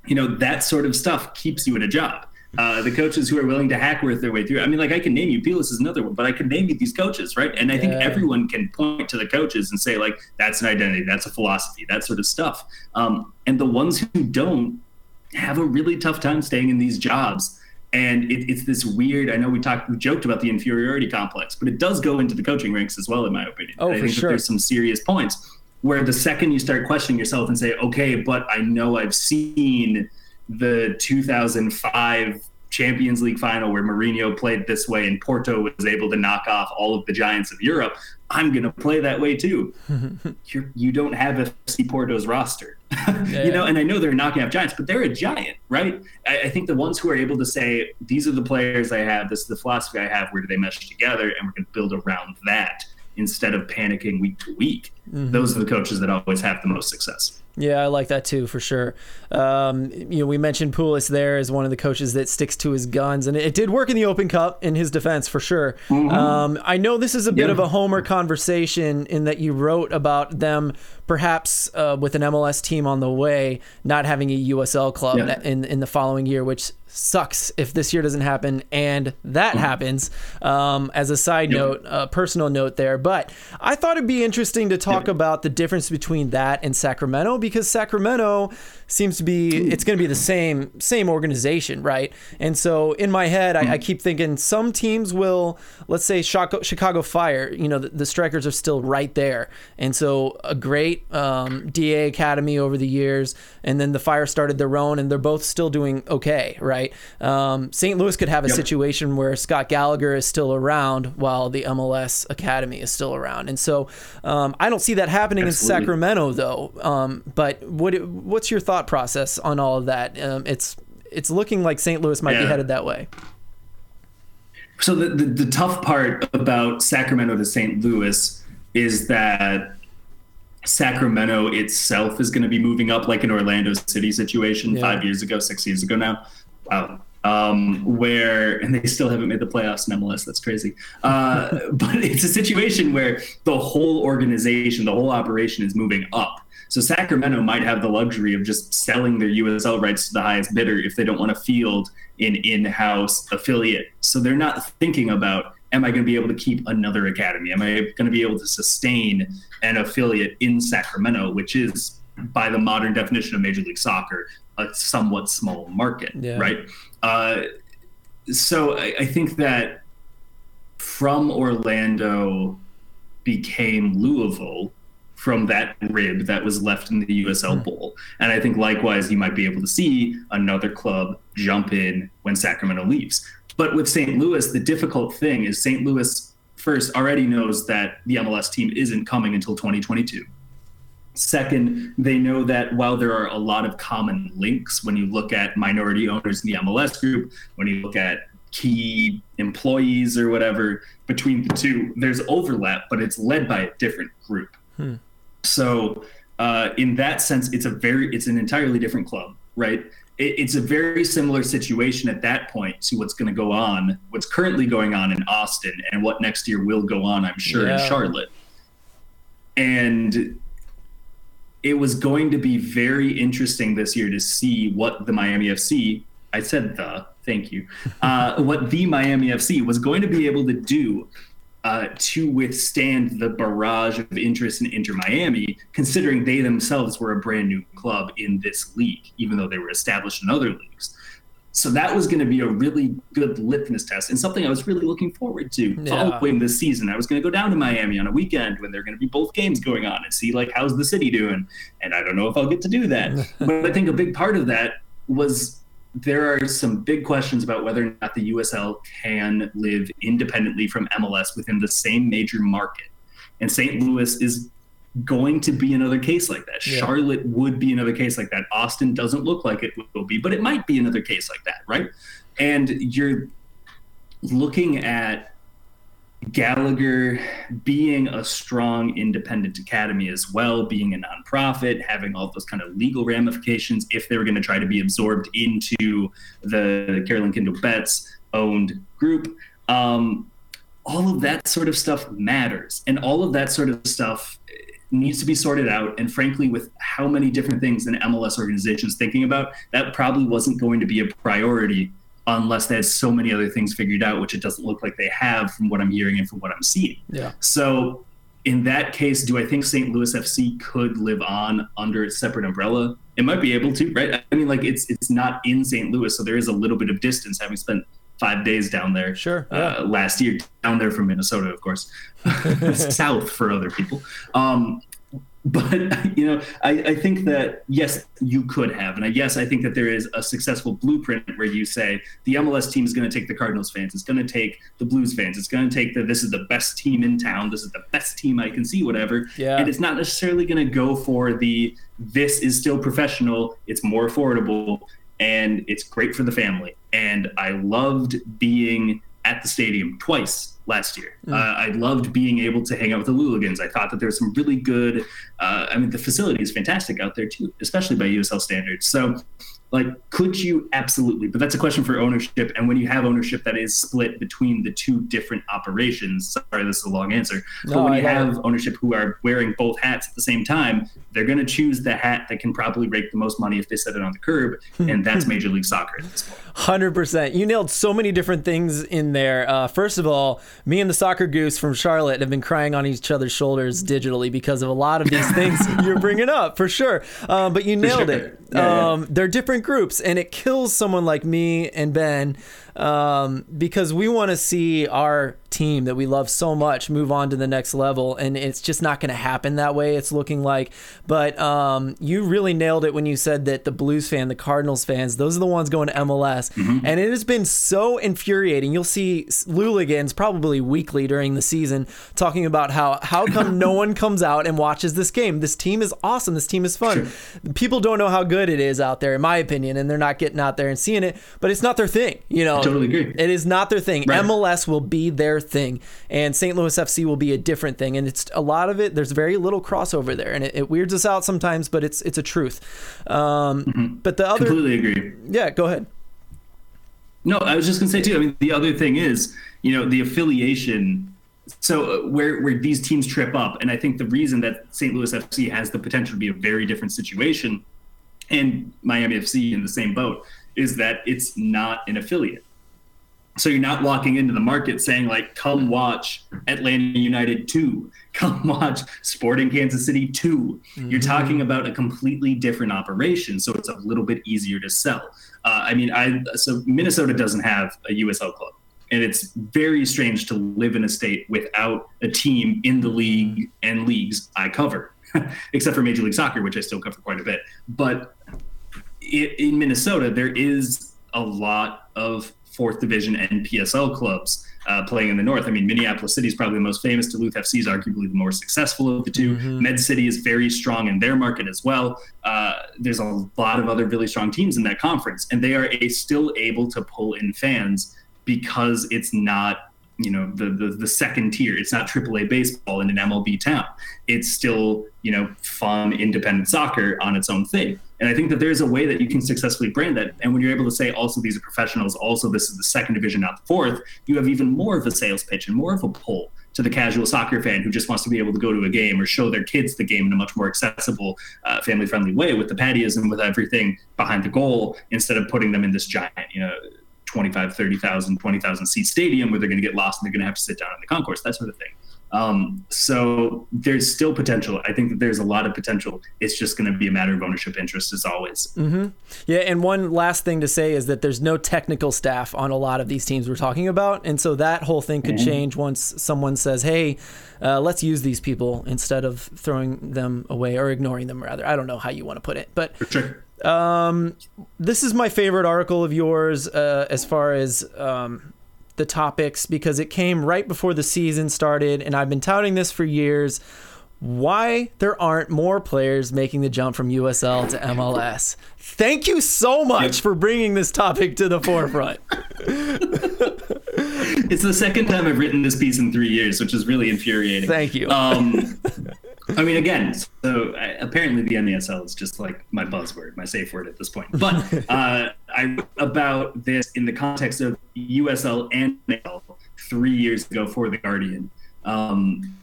you know, that sort of stuff keeps you in a job. Uh, the coaches who are willing to hackworth their way through. I mean, like I can name you, Pulis is another one, but I can name you these coaches, right? And I think everyone can point to the coaches and say, like, that's an identity, that's a philosophy, that sort of stuff. Um, and the ones who don't have a really tough time staying in these jobs. And it, it's this weird. I know we talked, we joked about the inferiority complex, but it does go into the coaching ranks as well, in my opinion. Oh, I for think sure. that there's some serious points where the second you start questioning yourself and say, okay, but I know I've seen the 2005 Champions League final where Mourinho played this way and Porto was able to knock off all of the giants of Europe, I'm going to play that way too. You're, you don't have FC Porto's roster, yeah. you know, and I know they're knocking off giants, but they're a giant, right? I, I, think the ones who are able to say, these are the players I have, this is the philosophy I have, where do they mesh together, and we're going to build around that instead of panicking week to week. Mm-hmm. Those are the coaches that always have the most success. Yeah, I like that too for sure. Um, you know, we mentioned Pulis there as one of the coaches that sticks to his guns, and it did work in the Open Cup in his defense for sure. Mm-hmm. Um, I know this is a bit yeah. of a homer conversation in that you wrote about them perhaps uh, with an MLS team on the way, not having a USL club yeah. in in the following year, which sucks if this year doesn't happen and that mm-hmm. happens. Um, as a side yep. note, a personal note there, but I thought it'd be interesting to talk about the difference between that and Sacramento because Sacramento seems to be it's going to be the same same organization, right? And so in my head, I, I keep thinking some teams will, let's say Chicago, Chicago Fire, you know, the, the, strikers are still right there, and so a great um, DA academy over the years, and then the Fire started their own, and they're both still doing okay, right? Um, St. Louis could have a yep. situation where Scott Gallagher is still around while the MLS academy is still around, and so um, I don't see that happening Absolutely. in Sacramento though. Um, but what what's your thought? Thought process on all of that. Um, it's it's looking like St. Louis might yeah. be headed that way. So the, the, the tough part about Sacramento to St. Louis is that Sacramento itself is going to be moving up like an Orlando City situation yeah. five years ago, six years ago now. Wow. Um, where and they still haven't made the playoffs in MLS. That's crazy. Uh, but it's a situation where the whole organization, the whole operation is moving up. So Sacramento might have the luxury of just selling their USL rights to the highest bidder if they don't want to field an in-house affiliate. So they're not thinking about am I going to be able to keep another academy? Am I going to be able to sustain an affiliate in Sacramento, which is by the modern definition of Major League Soccer, a somewhat small market, yeah. right? Uh, so I, I think that from Orlando became Louisville from that rib that was left in the USL hmm. Bowl. And I think likewise, you might be able to see another club jump in when Sacramento leaves. But with St. Louis, the difficult thing is St. Louis first already knows that the MLS team isn't coming until 2022. Second, they know that while there are a lot of common links when you look at minority owners in the MLS group, when you look at key employees or whatever between the two, there's overlap, but it's led by a different group. Hmm. So uh, in that sense, it's a very it's an entirely different club, right? It, it's a very similar situation at that point to what's going to go on, what's currently going on in Austin, and what next year will go on, I'm sure, yeah. in Charlotte. And it was going to be very interesting this year to see what the Miami FC, I said the, thank you, uh, what the Miami FC was going to be able to do uh, to withstand the barrage of interest in Inter Miami, considering they themselves were a brand new club in this league, even though they were established in other leagues. So that was going to be a really good litmus test and something I was really looking forward to yeah. following this season. I was going to go down to Miami on a weekend when there are going to be both games going on and see like how's the city doing. And I don't know if I'll get to do that, but I think a big part of that was there are some big questions about whether or not the USL can live independently from MLS within the same major market. And St. Louis is going to be another case like that. Yeah. Charlotte would be another case like that. Austin doesn't look like it will be, but it might be another case like that, right? And you're looking at Gallagher being a strong independent academy as well, being a nonprofit, having all those kind of legal ramifications if they were going to try to be absorbed into the Carolyn Kindle Betts owned group. Um, all of that sort of stuff matters. And all of that sort of stuff needs to be sorted out. And frankly, with how many different things an MLS organization is thinking about, that probably wasn't going to be a priority unless they had so many other things figured out, which it doesn't look like they have from what I'm hearing and from what I'm seeing. Yeah. So in that case, do I think St. Louis FC could live on under its separate umbrella? It might be able to, right? I mean, like it's it's not in St. Louis, so there is a little bit of distance. Having spent five days down there, sure, yeah. uh, last year down there from Minnesota, of course, south for other people. Um, but you know, I, I think that yes, you could have, and I, yes, I think that there is a successful blueprint where you say the MLS team is going to take the Cardinals fans, it's going to take the Blues fans, it's going to take the this is the best team in town, this is the best team I can see, whatever. Yeah. And it's not necessarily going to go for the this is still professional, it's more affordable, and it's great for the family. And I loved being at the stadium twice last year. Uh, I loved being able to hang out with the Louligans. I thought that there was some really good. Uh, I mean, the facility is fantastic out there too, especially by USL standards. So, like, could you absolutely? But that's a question for ownership. And when you have ownership that is split between the two different operations, sorry, this is a long answer. No, but when I you get it. have ownership who are wearing both hats at the same time, they're going to choose the hat that can probably rake the most money if they set it on the curb, and that's Major League Soccer at this point. Hundred percent. You nailed so many different things in there. Uh, first of all, me and the soccer goose from Charlotte have been crying on each other's shoulders digitally because of a lot of these things you're bringing up, for sure. Um, but you nailed sure. it. Yeah, yeah. Um, they're different groups, and it kills someone like me and Ben um, because we want to see our team that we love so much move on to the next level, and it's just not going to happen that way. It's looking like, but um, you really nailed it when you said that the Blues fan, the Cardinals fans, those are the ones going to MLS, and it has been so infuriating. You'll see Louligans probably weekly during the season talking about how how come no one comes out and watches this game. This team is awesome. This team is fun. People don't know how good it is out there, in my opinion, and they're not getting out there and seeing it. But it's not their thing, you know. Totally agree. It is not their thing. Right. MLS will be their thing, and St. Louis FC will be a different thing. And it's a lot of it. There's very little crossover there, and it, it weirds us out sometimes, but it's it's a truth. Um, But the other, Completely agree. yeah, go ahead. No, I was just gonna say too. I mean, the other thing is, you know, the affiliation. So uh, where where these teams trip up, and I think the reason that St. Louis FC has the potential to be a very different situation, and Miami FC in the same boat, is that it's not an affiliate. So you're not walking into the market saying like, "Come watch Atlanta United two, come watch Sporting Kansas City 2 You're talking about a completely different operation, so it's a little bit easier to sell. Uh, I mean, I so Minnesota doesn't have a USL club, and it's very strange to live in a state without a team in the league and leagues I cover, except for Major League Soccer, which I still cover quite a bit. But i in Minnesota, there is a lot of fourth division NPSL clubs uh, playing in the north. I mean, Minneapolis City is probably the most famous. Duluth FC is arguably the more successful of the 2 Med City is very strong in their market as well. Uh, there's a lot of other really strong teams in that conference, and they are a, still able to pull in fans because it's not you know the, the the second tier it's not AAA baseball in an MLB town it's still you know fun independent soccer on its own thing and I think that there's a way that you can successfully brand that and when you're able to say also these are professionals also this is the second division not the fourth you have even more of a sales pitch and more of a pull to the casual soccer fan who just wants to be able to go to a game or show their kids the game in a much more accessible, uh, family friendly way with the patios and with everything behind the goal instead of putting them in this giant, you know, 25, 30,000, 20,000 seat stadium where they're going to get lost and they're going to have to sit down in the concourse, that sort of thing. Um, so there's still potential. I think that there's a lot of potential. It's just going to be a matter of ownership interest as always. Yeah, and one last thing to say is that there's no technical staff on a lot of these teams we're talking about, and so that whole thing could change once someone says, "Hey, uh, let's use these people instead of throwing them away or ignoring them." Rather, I don't know how you want to put it, but sure. this is my favorite article of yours uh, as far as um, the topics because it came right before the season started, and I've been touting this for years. Why there aren't more players making the jump from USL to MLS? Thank you so much Yep. for bringing this topic to the forefront. It's the second time I've written this piece in three years, which is really infuriating. Thank you. Um, I mean, again, so uh, apparently the NASL is just like my buzzword, my safe word at this point. But uh, I wrote about this in the context of USL and NASL three years ago for The Guardian. Um,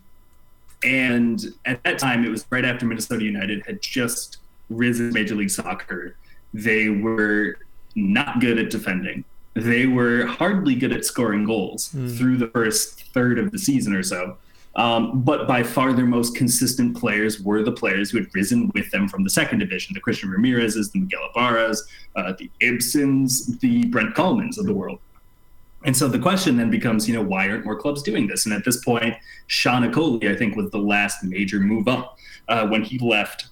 and at that time, it was right after Minnesota United had just risen Major League Soccer. They were not good at defending. They were hardly good at scoring goals through the first third of the season or so. Um, but by far their most consistent players were the players who had risen with them from the second division the Christian Ramirez's, the Miguel Ibarras, uh, the Ibsons, the Brent Kallmans of the world. And so the question then becomes, you know, why aren't more clubs doing this? And at this point, Sean Okoli, I think, was the last major move up uh, when he left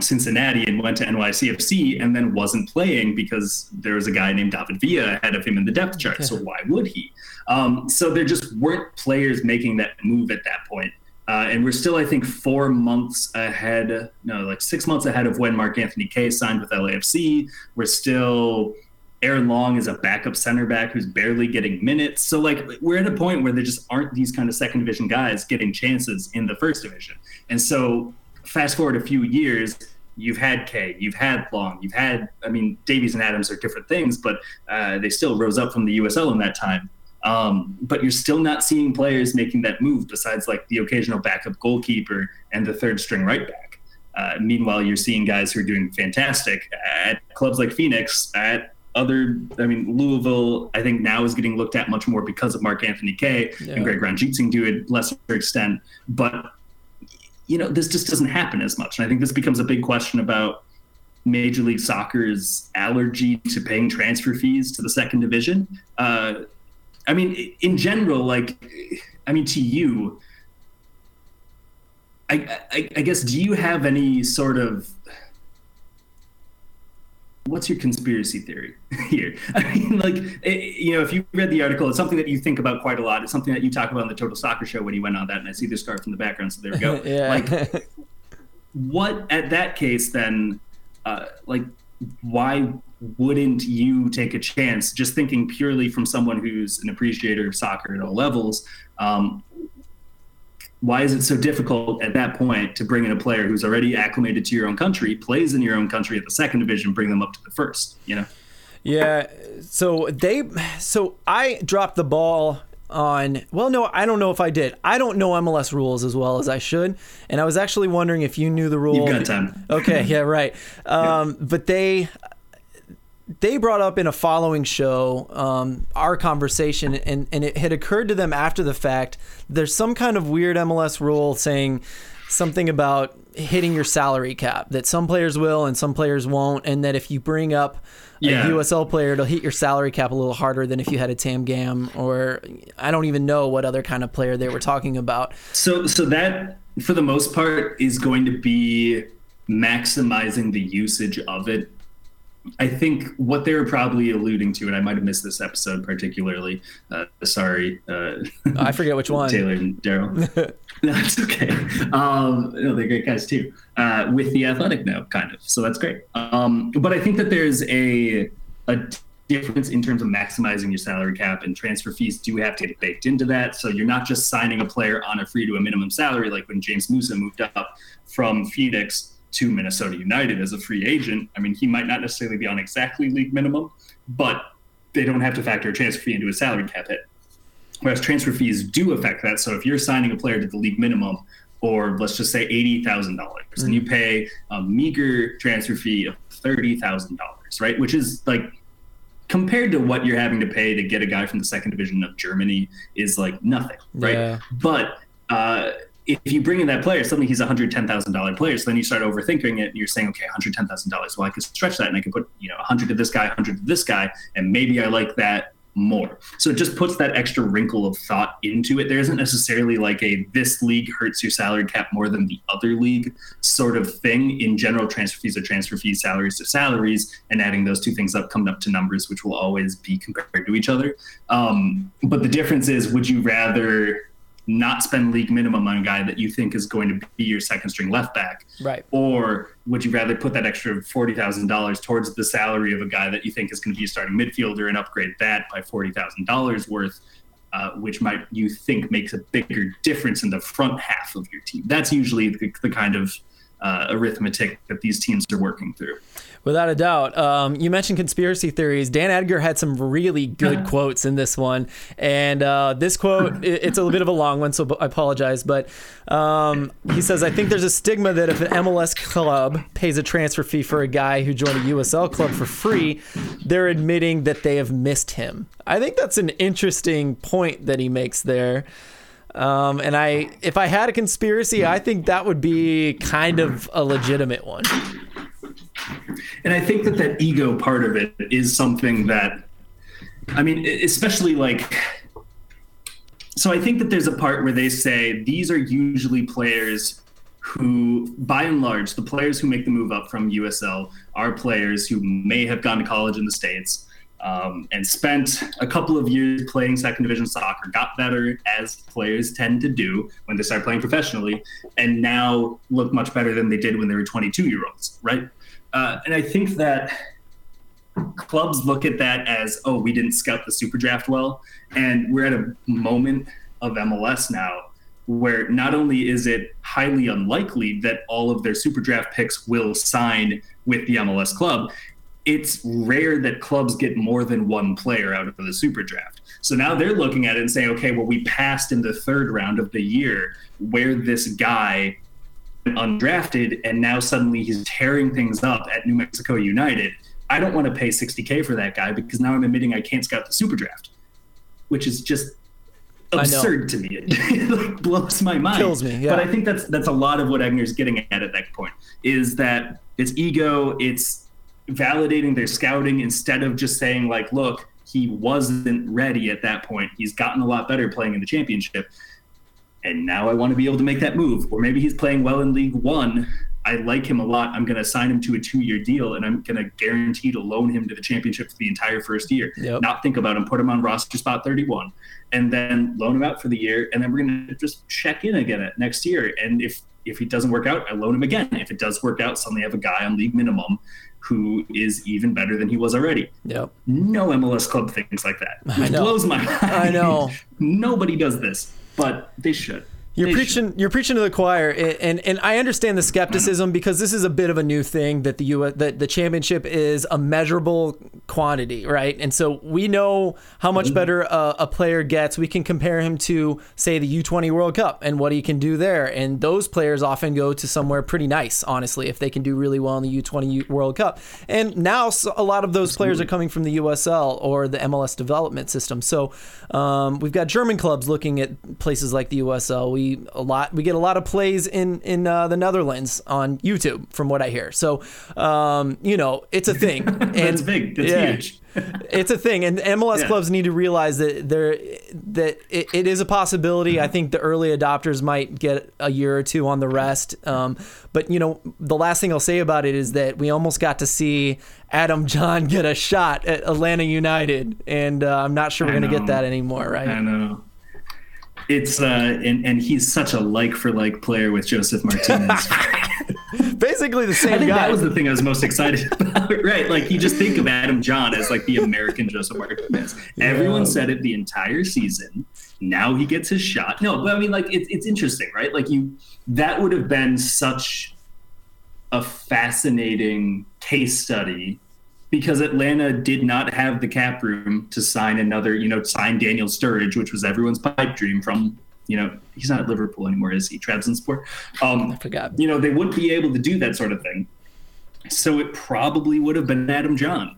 Cincinnati and went to NYCFC and then wasn't playing because there was a guy named David Villa ahead of him in the depth chart. So why would he? Um, so there just weren't players making that move at that point. Uh, and we're still, I think, four months ahead, no, like six months ahead of when Mark Anthony Kaye signed with LAFC. We're still, Aaron Long is a backup center back who's barely getting minutes. So, like, we're at a point where there just aren't these kind of second division guys getting chances in the first division. And so, fast forward a few years, you've had Kaye, you've had Long, you've had, I mean, Davies and Adams are different things, but uh, they still rose up from the USL in that time. Um, but you're still not seeing players making that move besides like the occasional backup goalkeeper and the third string right back. Uh, meanwhile, you're seeing guys who are doing fantastic at clubs like Phoenix, at other, I mean, Louisville, I think now is getting looked at much more because of Mark Anthony Kaye Yeah. and Greg Ranjitsingh to a lesser extent. But, you know, this just doesn't happen as much. And I think this becomes a big question about Major League Soccer's allergy to paying transfer fees to the second division. Uh, I mean, in general, like, I mean, to you, I, I, I guess, do you have any sort of what's your conspiracy theory here? I mean, like, it, you know, if you read the article, it's something that you think about quite a lot. It's something that you talk about on the Total Soccer Show when you went on that, and I see the scarf in the background, so there we go. yeah. Like, what at that case then? Uh, like, why wouldn't you take a chance? Just thinking purely from someone who's an appreciator of soccer at all levels. Um, why is it so difficult at that point to bring in a player who's already acclimated to your own country, plays in your own country at the second division, bring them up to the first? You know. Yeah. So they, so I dropped the ball on, well, no, I don't know if I did. I don't know MLS rules as well as I should. And I was actually wondering if you knew the rule. You've got time. Okay. Yeah. Right. Um, But they, they brought up in a following show um, our conversation, and, and it had occurred to them after the fact. There's some kind of weird MLS rule saying something about hitting your salary cap that some players will and some players won't, and that if you bring up a USL player, it'll hit your salary cap a little harder than if you had a TAM GAM or I don't even know what other kind of player they were talking about. So, so that for the most part is going to be maximizing the usage of it. I think what they were probably alluding to, and I might have missed this episode particularly. Uh, sorry, uh, I forget which one. Taylor and Daryl. no, it's okay. Um, no, they're great guys too. Uh, with the athletic now, kind of. So that's great. Um, but I think that there's a a difference in terms of maximizing your salary cap and transfer fees do have to get baked into that. So you're not just signing a player on a free to a minimum salary like when James Musa moved up from Phoenix to Minnesota United as a free agent. I mean, he might not necessarily be on exactly league minimum, but they don't have to factor a transfer fee into his salary cap hit. Whereas transfer fees do affect that. So if you're signing a player to the league minimum, or let's just say eighty thousand dollars, and you pay a meager transfer fee of thirty thousand dollars, right? Which is like compared to what you're having to pay to get a guy from the second division of Germany is like nothing, right? Yeah. But uh, if you bring in that player, suddenly he's a hundred ten thousand dollar player. So then you start overthinking it, and you're saying, okay, hundred ten thousand dollars. Well, I could stretch that, and I could put you know hundred to this guy, hundred to this guy, and maybe I like that more. So it just puts that extra wrinkle of thought into it. There isn't necessarily like a this league hurts your salary cap more than the other league sort of thing. In general, transfer fees are transfer fees, salaries to salaries, and adding those two things up coming up to numbers which will always be compared to each other. Um, but the difference is, would you rather not spend league minimum on a guy that you think is going to be your second string left back? Right. Or would you rather put that extra forty thousand dollars towards the salary of a guy that you think is going to be a starting midfielder and upgrade that by forty thousand dollars worth, uh, which might you think makes a bigger difference in the front half of your team? That's usually the, the kind of uh, arithmetic that these teams are working through. Without a doubt. Um, you mentioned conspiracy theories. Dan Egner had some really good quotes in this one. And uh, this quote, it- it's a little bit of a long one, so I apologize. But um, he says, I think there's a stigma that if an MLS club pays a transfer fee for a guy who joined a USL club for free, they're admitting that they have missed him. I think that's an interesting point that he makes there. Um, and I, if I had a conspiracy, I think that would be kind of a legitimate one. And I think that that ego part of it is something that I mean, especially like. So I think that there's a part where they say these are usually players who, by and large, the players who make the move up from USL are players who may have gone to college in the States um, and spent a couple of years playing second division soccer, got better as players tend to do when they start playing professionally, and now look much better than they did when they were 22 year olds, right? Uh, and I think that clubs look at that as, oh, we didn't scout the super draft well. And we're at a moment of MLS now where not only is it highly unlikely that all of their super draft picks will sign with the MLS club, it's rare that clubs get more than one player out of the super draft. So now they're looking at it and saying, okay, well, we passed in the third round of the year where this guy undrafted and now suddenly he's tearing things up at New Mexico United. I don't want to pay 60K for that guy because now I'm admitting I can't scout the super draft, which is just absurd to me. It like blows my mind. Kills me, yeah. But I think that's that's a lot of what Egner's getting at at that point is that it's ego, it's validating their scouting instead of just saying like, look, he wasn't ready at that point. He's gotten a lot better playing in the championship. And now I want to be able to make that move. Or maybe he's playing well in League One. I like him a lot. I'm going to sign him to a two year deal and I'm going to guarantee to loan him to the championship for the entire first year. Yep. Not think about him, put him on roster spot 31, and then loan him out for the year. And then we're going to just check in again at next year. And if if he doesn't work out, I loan him again. If it does work out, suddenly I have a guy on league minimum who is even better than he was already. Yep. No MLS club thinks like that. Know. blows my mind. I know. Nobody does this, but they should. You're preaching. You're preaching to the choir, and, and I understand the skepticism because this is a bit of a new thing that the U. that the championship is a measurable quantity, right? And so we know how much better a, a player gets. We can compare him to, say, the U20 World Cup and what he can do there. And those players often go to somewhere pretty nice, honestly, if they can do really well in the U20 World Cup. And now a lot of those players are coming from the USL or the MLS development system. So um, we've got German clubs looking at places like the USL. We a lot we get a lot of plays in in uh, the Netherlands on YouTube, from what I hear. So um, you know, it's a thing. and That's big. That's yeah. huge. it's a thing, and MLS Yeah. clubs need to realize that there that it, it is a possibility. I think the early adopters might get a year or two on the rest. Um, but you know, the last thing I'll say about it is that we almost got to see Adam Jahn get a shot at Atlanta United, and uh, I'm not sure we're going to get that anymore, right? I know. It's uh, and and he's such a like for like player with Josef Martinez. Basically the same I think guy. that was the thing I was most excited about. right, like you just think of Adam Jahn as like the American Josef Martinez. Everyone said it the entire season. Now he gets his shot. No, but I mean, like it's it's interesting, right? Like you, that would have been such a fascinating case study because Atlanta did not have the cap room to sign another, you know, sign Daniel Sturridge, which was everyone's pipe dream from, you know, he's not at Liverpool anymore, is he? Trabzonspor. Um, I forgot. you know, they wouldn't be able to do that sort of thing. So it probably would have been Adam Jahn.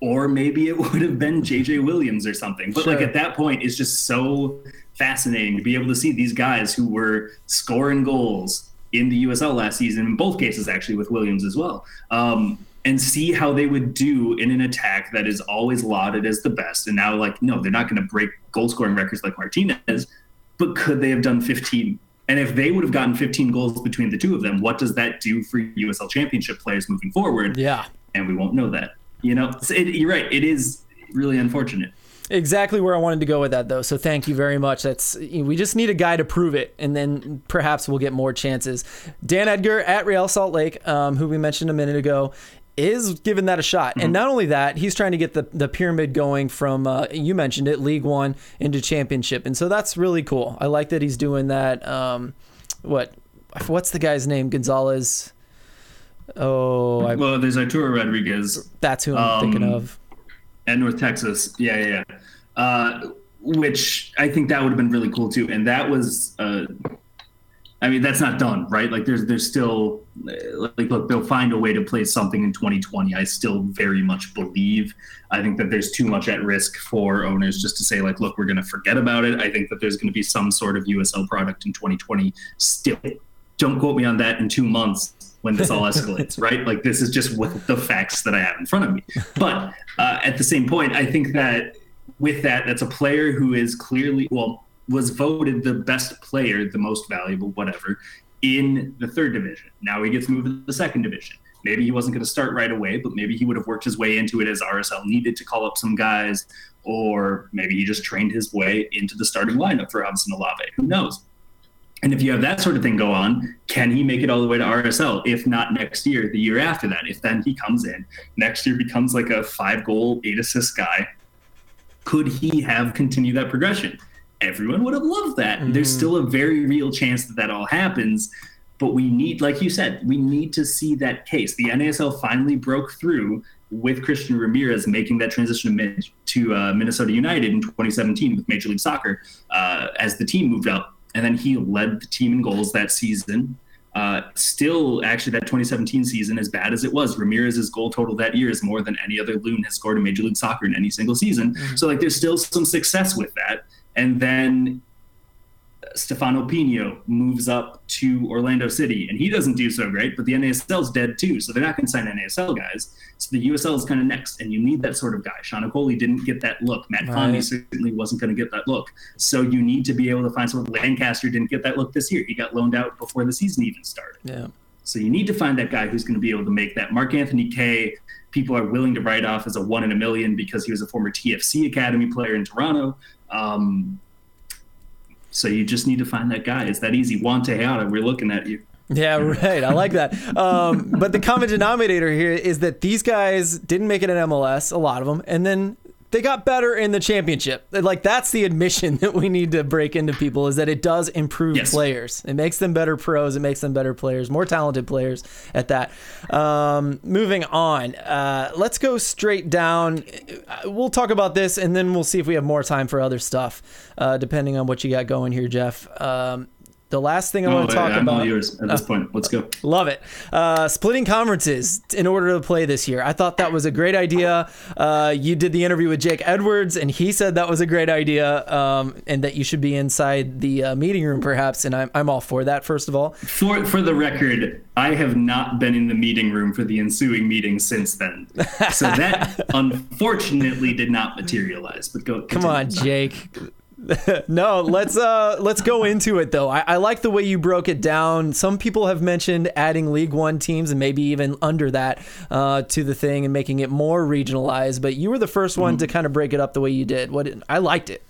Or maybe it would have been JJ Williams or something. But like at that point, it's just so fascinating to be able to see these guys who were scoring goals in the USL last season, in both cases actually with Williams as well. Um, and see how they would do in an attack that is always lauded as the best. And now, like, no, they're not going to break goal scoring records like Martinez, but could they have done 15? And if they would have gotten 15 goals between the two of them, what does that do for USL Championship players moving forward? Yeah. And we won't know that. You know, So it, you're right. It is really unfortunate. Exactly where I wanted to go with that, though. So thank you very much. That's we just need a guy to prove it, and then perhaps we'll get more chances. Dan Egner at Real Salt Lake, um, who we mentioned a minute ago, is giving that a shot. And not only that, he's trying to get the, the pyramid going from uh, you mentioned it, League One into Championship, and so that's really cool. I like that he's doing that. Um, what what's the guy's name? Gonzalez. Oh, I, Well, there's Arturo Rodriguez that's who I'm thinking um, of. at North Texas. Yeah, yeah, yeah. Uh, which I think that would have been really cool too. And that was, uh, I mean, that's not done, right? Like, there's there's still like, look, they'll find a way to play something in 2020. I still very much believe. I think that there's too much at risk for owners just to say like, look, we're going to forget about it. I think that there's going to be some sort of USL product in 2020 still. Don't quote me on that in two months when this all escalates, right? Like this is just with the facts that I have in front of me. But uh, at the same point, I think that with that, that's a player who is clearly well was voted the best player, the most valuable, whatever, in the third division. Now he gets moved to the second division. Maybe he wasn't going to start right away, but maybe he would have worked his way into it as RSL needed to call up some guys, or maybe he just trained his way into the starting lineup for Robinson Olave. Who knows? And if you have that sort of thing go on, can he make it all the way to RSL? If not next year, the year after that. If then he comes in next year, becomes like a five goal, eight assist guy, could he have continued that progression? Everyone would have loved that. Mm-hmm. There's still a very real chance that that all happens. But we need, like you said, we need to see that case. The NASL finally broke through with Christian Ramirez making that transition to uh, Minnesota United in 2017 with Major League Soccer uh, as the team moved up and then he led the team in goals that season. Uh, still, actually, that 2017 season, as bad as it was, Ramirez's goal total that year is more than any other loon has scored in Major League Soccer in any single season. Mm-hmm. So, like, there's still some success with that. And then Stefano Pinho moves up to Orlando City, and he doesn't do so great, but the NASL's dead too, so they're not going to sign NASL guys. So the USL is kind of next, and you need that sort of guy. Sean Okoli didn't get that look. Matt right. Conley certainly wasn't going to get that look. So you need to be able to find someone. Lancaster didn't get that look this year. He got loaned out before the season even started. Yeah. So you need to find that guy who's going to be able to make that. Mark Anthony Kaye, people are willing to write off as a one in a million because he was a former TFC Academy player in Toronto. Um, so you just need to find that guy. It's that easy. Juan Tejada, we're looking at you. Yeah, right. I like that. Um, but the common denominator here is that these guys didn't make it in MLS, a lot of them, and then they got better in the championship. Like that's the admission that we need to break into people is that it does improve yes. players. It makes them better pros. It makes them better players, more talented players at that. Um, moving on, uh, let's go straight down. We'll talk about this and then we'll see if we have more time for other stuff, uh, depending on what you got going here, Jeff. Um, the last thing I oh, want to talk I'm about. yours at this uh, point. Let's go. Love it. Uh, splitting conferences in order to play this year. I thought that was a great idea. Uh, you did the interview with Jake Edwards, and he said that was a great idea, um, and that you should be inside the uh, meeting room, perhaps. And I'm, I'm all for that. First of all, for for the record, I have not been in the meeting room for the ensuing meeting since then. So that unfortunately did not materialize. But go. Continue. Come on, Jake. no, let's uh let's go into it though. I, I, like the way you broke it down. Some people have mentioned adding League One teams and maybe even under that uh, to the thing and making it more regionalized. But you were the first one mm-hmm. to kind of break it up the way you did. What I liked it.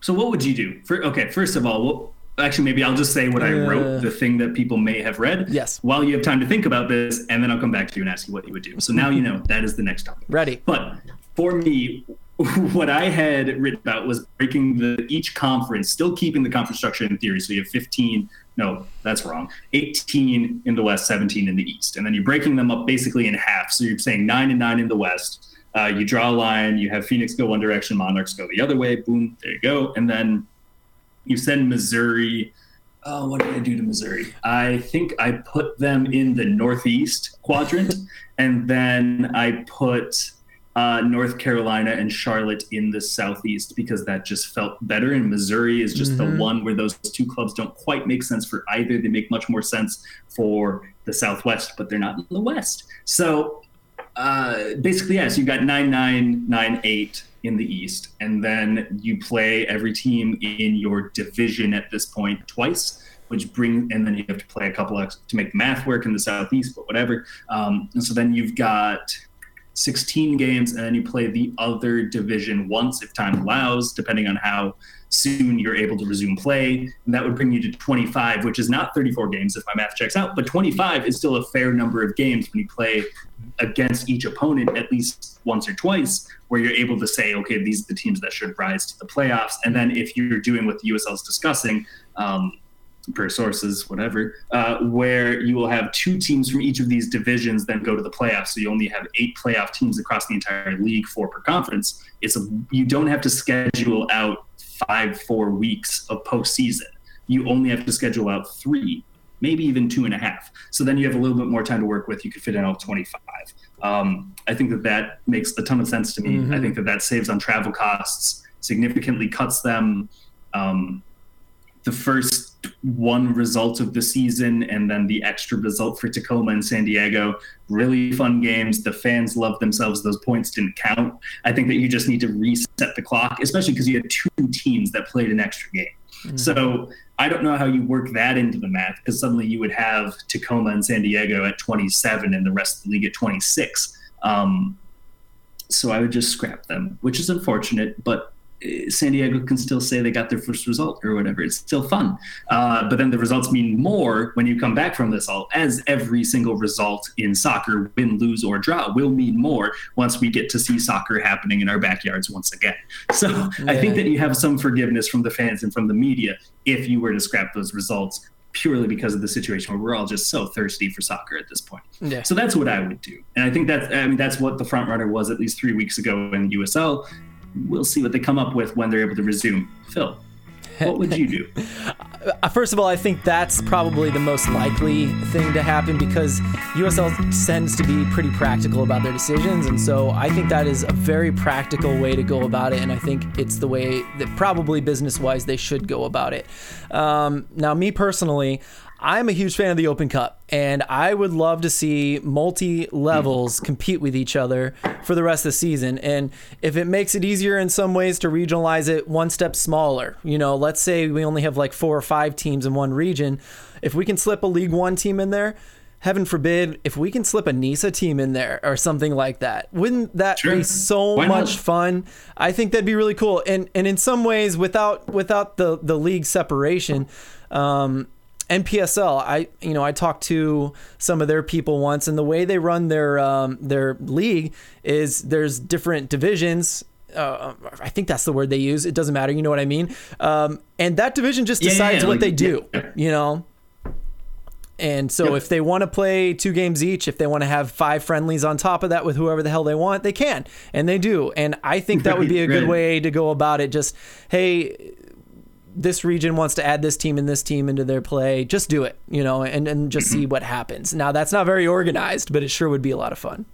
So what would you do? For, okay, first of all, well, actually maybe I'll just say what I wrote, the thing that people may have read. Yes. While you have time to think about this, and then I'll come back to you and ask you what you would do. So now you know that is the next topic. Ready. But for me, what I had written about was breaking the each conference, still keeping the conference structure in theory. So you have 15, no, that's wrong, 18 in the West, 17 in the East, and then you're breaking them up basically in half. So you're saying nine and nine in the West. Uh, you draw a line. You have Phoenix go one direction, Monarchs go the other way. Boom, there you go. And then you send Missouri. Oh, what did I do to Missouri? I think I put them in the Northeast quadrant, and then I put uh, North Carolina and Charlotte in the Southeast because that just felt better. And Missouri is just mm-hmm. the one where those two clubs don't quite make sense for either. They make much more sense for the Southwest, but they're not in the West. So uh, basically, yes, you've got 9 9, 9 8 in the East. And then you play every team in your division at this point twice which bring and then you have to play a couple of to make math work in the southeast but whatever um, and so then you've got 16 games, and then you play the other division once if time allows, depending on how soon you're able to resume play. And that would bring you to 25, which is not 34 games if my math checks out, but 25 is still a fair number of games when you play against each opponent at least once or twice, where you're able to say, okay, these are the teams that should rise to the playoffs. And then if you're doing what the USL is discussing, um, per sources, whatever, uh, where you will have two teams from each of these divisions then go to the playoffs. So you only have eight playoff teams across the entire league, four per conference. It's a, you don't have to schedule out five, four weeks of postseason. You only have to schedule out three, maybe even two and a half. So then you have a little bit more time to work with. You could fit in all 25. Um, I think that that makes a ton of sense to me. Mm-hmm. I think that that saves on travel costs, significantly cuts them. Um, the first one result of the season and then the extra result for Tacoma and San Diego. Really fun games. The fans loved themselves. Those points didn't count. I think that you just need to reset the clock, especially because you had two teams that played an extra game. Mm-hmm. So I don't know how you work that into the math because suddenly you would have Tacoma and San Diego at 27 and the rest of the league at 26. Um, so I would just scrap them, which is unfortunate, but San Diego can still say they got their first result or whatever. It's still fun. Uh, but then the results mean more when you come back from this all, as every single result in soccer, win, lose, or draw, will mean more once we get to see soccer happening in our backyards once again. So yeah. I think that you have some forgiveness from the fans and from the media if you were to scrap those results purely because of the situation where we're all just so thirsty for soccer at this point. Yeah. So that's what I would do. And I think that's I mean that's what the front runner was at least 3 weeks ago in the USL we'll see what they come up with when they're able to resume. Phil, what would you do? Uh, first of all, I think that's probably the most likely thing to happen because USL tends to be pretty practical about their decisions. And so I think that is a very practical way to go about it. And I think it's the way that probably business wise they should go about it. Um, now, me personally, I'm a huge fan of the Open Cup, and I would love to see multi levels compete with each other for the rest of the season. And if it makes it easier in some ways to regionalize it one step smaller, you know, let's say we only have like four or five teams in one region, if we can slip a League One team in there, heaven forbid, if we can slip a NISA team in there or something like that, wouldn't that sure. be so much fun? I think that'd be really cool. And and in some ways, without without the the league separation. Um, NPSL, I you know I talked to some of their people once, and the way they run their um, their league is there's different divisions. Uh, I think that's the word they use. It doesn't matter. You know what I mean? Um, and that division just decides yeah, yeah, what like, they do. You know. And so, yep. if they want to play two games each, if they want to have five friendlies on top of that with whoever the hell they want, they can, and they do. And I think that would be a good way to go about it. Just hey, this region wants to add this team and this team into their play, just do it, you know, and, and just see what happens. Now, that's not very organized, but it sure would be a lot of fun.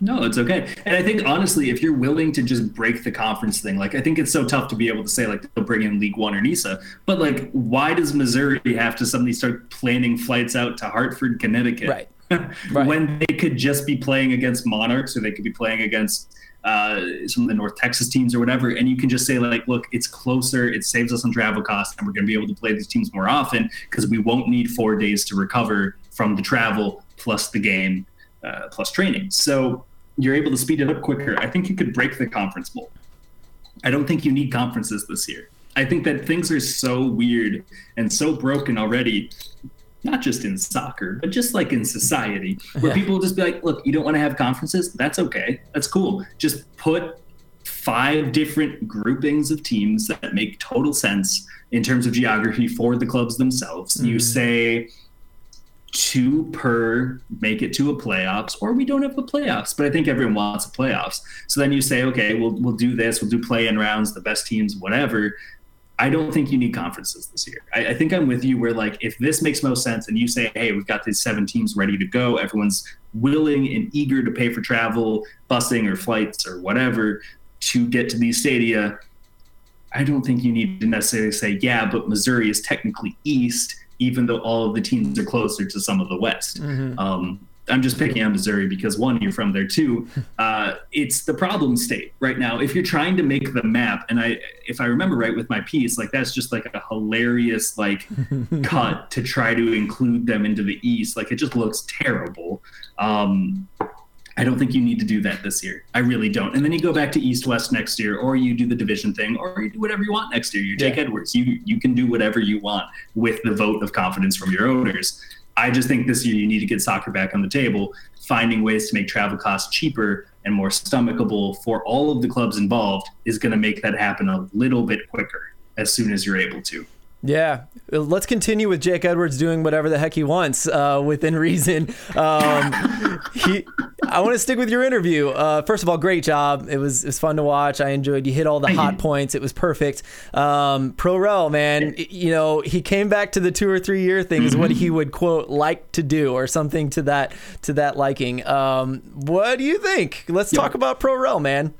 No, it's okay. And I think honestly, if you're willing to just break the conference thing, like I think it's so tough to be able to say like they'll bring in League One or NISA, but like why does Missouri have to suddenly start planning flights out to Hartford, Connecticut? Right. right. when they could just be playing against Monarchs or they could be playing against uh, some of the North Texas teams or whatever, and you can just say like, look, it's closer, it saves us on travel costs, and we're going to be able to play these teams more often because we won't need four days to recover from the travel plus the game uh, plus training. So you're able to speed it up quicker. I think you could break the conference mold. I don't think you need conferences this year. I think that things are so weird and so broken already not just in soccer, but just like in society, where yeah. people will just be like, look, you don't want to have conferences? That's okay. That's cool. Just put five different groupings of teams that make total sense in terms of geography for the clubs themselves. Mm-hmm. You say two per make it to a playoffs, or we don't have a playoffs, but I think everyone wants a playoffs. So then you say, okay, we'll we'll do this, we'll do play in rounds, the best teams, whatever. I don't think you need conferences this year. I, I, think I'm with you where like if this makes most sense and you say, hey, we've got these seven teams ready to go, everyone's willing and eager to pay for travel, busing or flights or whatever to get to these stadia. I don't think you need to necessarily say, yeah, but Missouri is technically east, even though all of the teams are closer to some of the west. Mm-hmm. Um, I'm just picking on Missouri because one, you're from there. too. uh, it's the problem state right now. If you're trying to make the map, and I, if I remember right with my piece, like that's just like a hilarious like cut to try to include them into the East. Like it just looks terrible. Um, I don't think you need to do that this year. I really don't. And then you go back to East West next year, or you do the division thing, or you do whatever you want next year. You Jake yeah. Edwards. You you can do whatever you want with the vote of confidence from your owners. I just think this year you need to get soccer back on the table, finding ways to make travel costs cheaper and more stomachable for all of the clubs involved is going to make that happen a little bit quicker as soon as you're able to. Yeah, let's continue with Jake Edwards doing whatever the heck he wants uh, within reason. Um, he, I want to stick with your interview. Uh, first of all, great job. It was it was fun to watch. I enjoyed. You hit all the hot points. It was perfect. Um, Pro Rel, man. You know, he came back to the two or three year thing is what he would quote like to do or something to that to that liking. Um, what do you think? Let's talk about Pro Rel, man.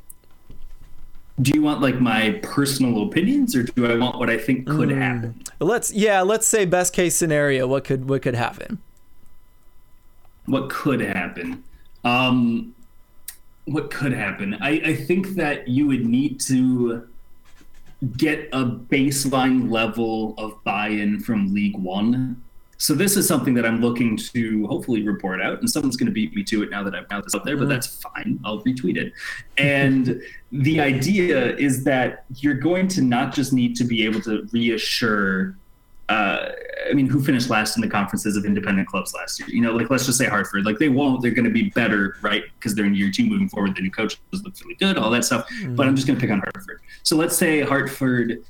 Do you want like my personal opinions or do I want what I think could Mm. happen? Let's yeah, let's say best case scenario. What could what could happen? What could happen? Um, what could happen? I, I think that you would need to get a baseline level of buy-in from League One. So this is something that I'm looking to hopefully report out, and someone's going to beat me to it now that I've got this out there, but that's fine. I'll retweet it. And the idea is that you're going to not just need to be able to reassure. Uh, I mean, who finished last in the conferences of independent clubs last year? You know, like let's just say Hartford. Like they won't. They're going to be better, right? Because they're in year two moving forward. The new coach looks really good, all that stuff. But I'm just going to pick on Hartford. So let's say Hartford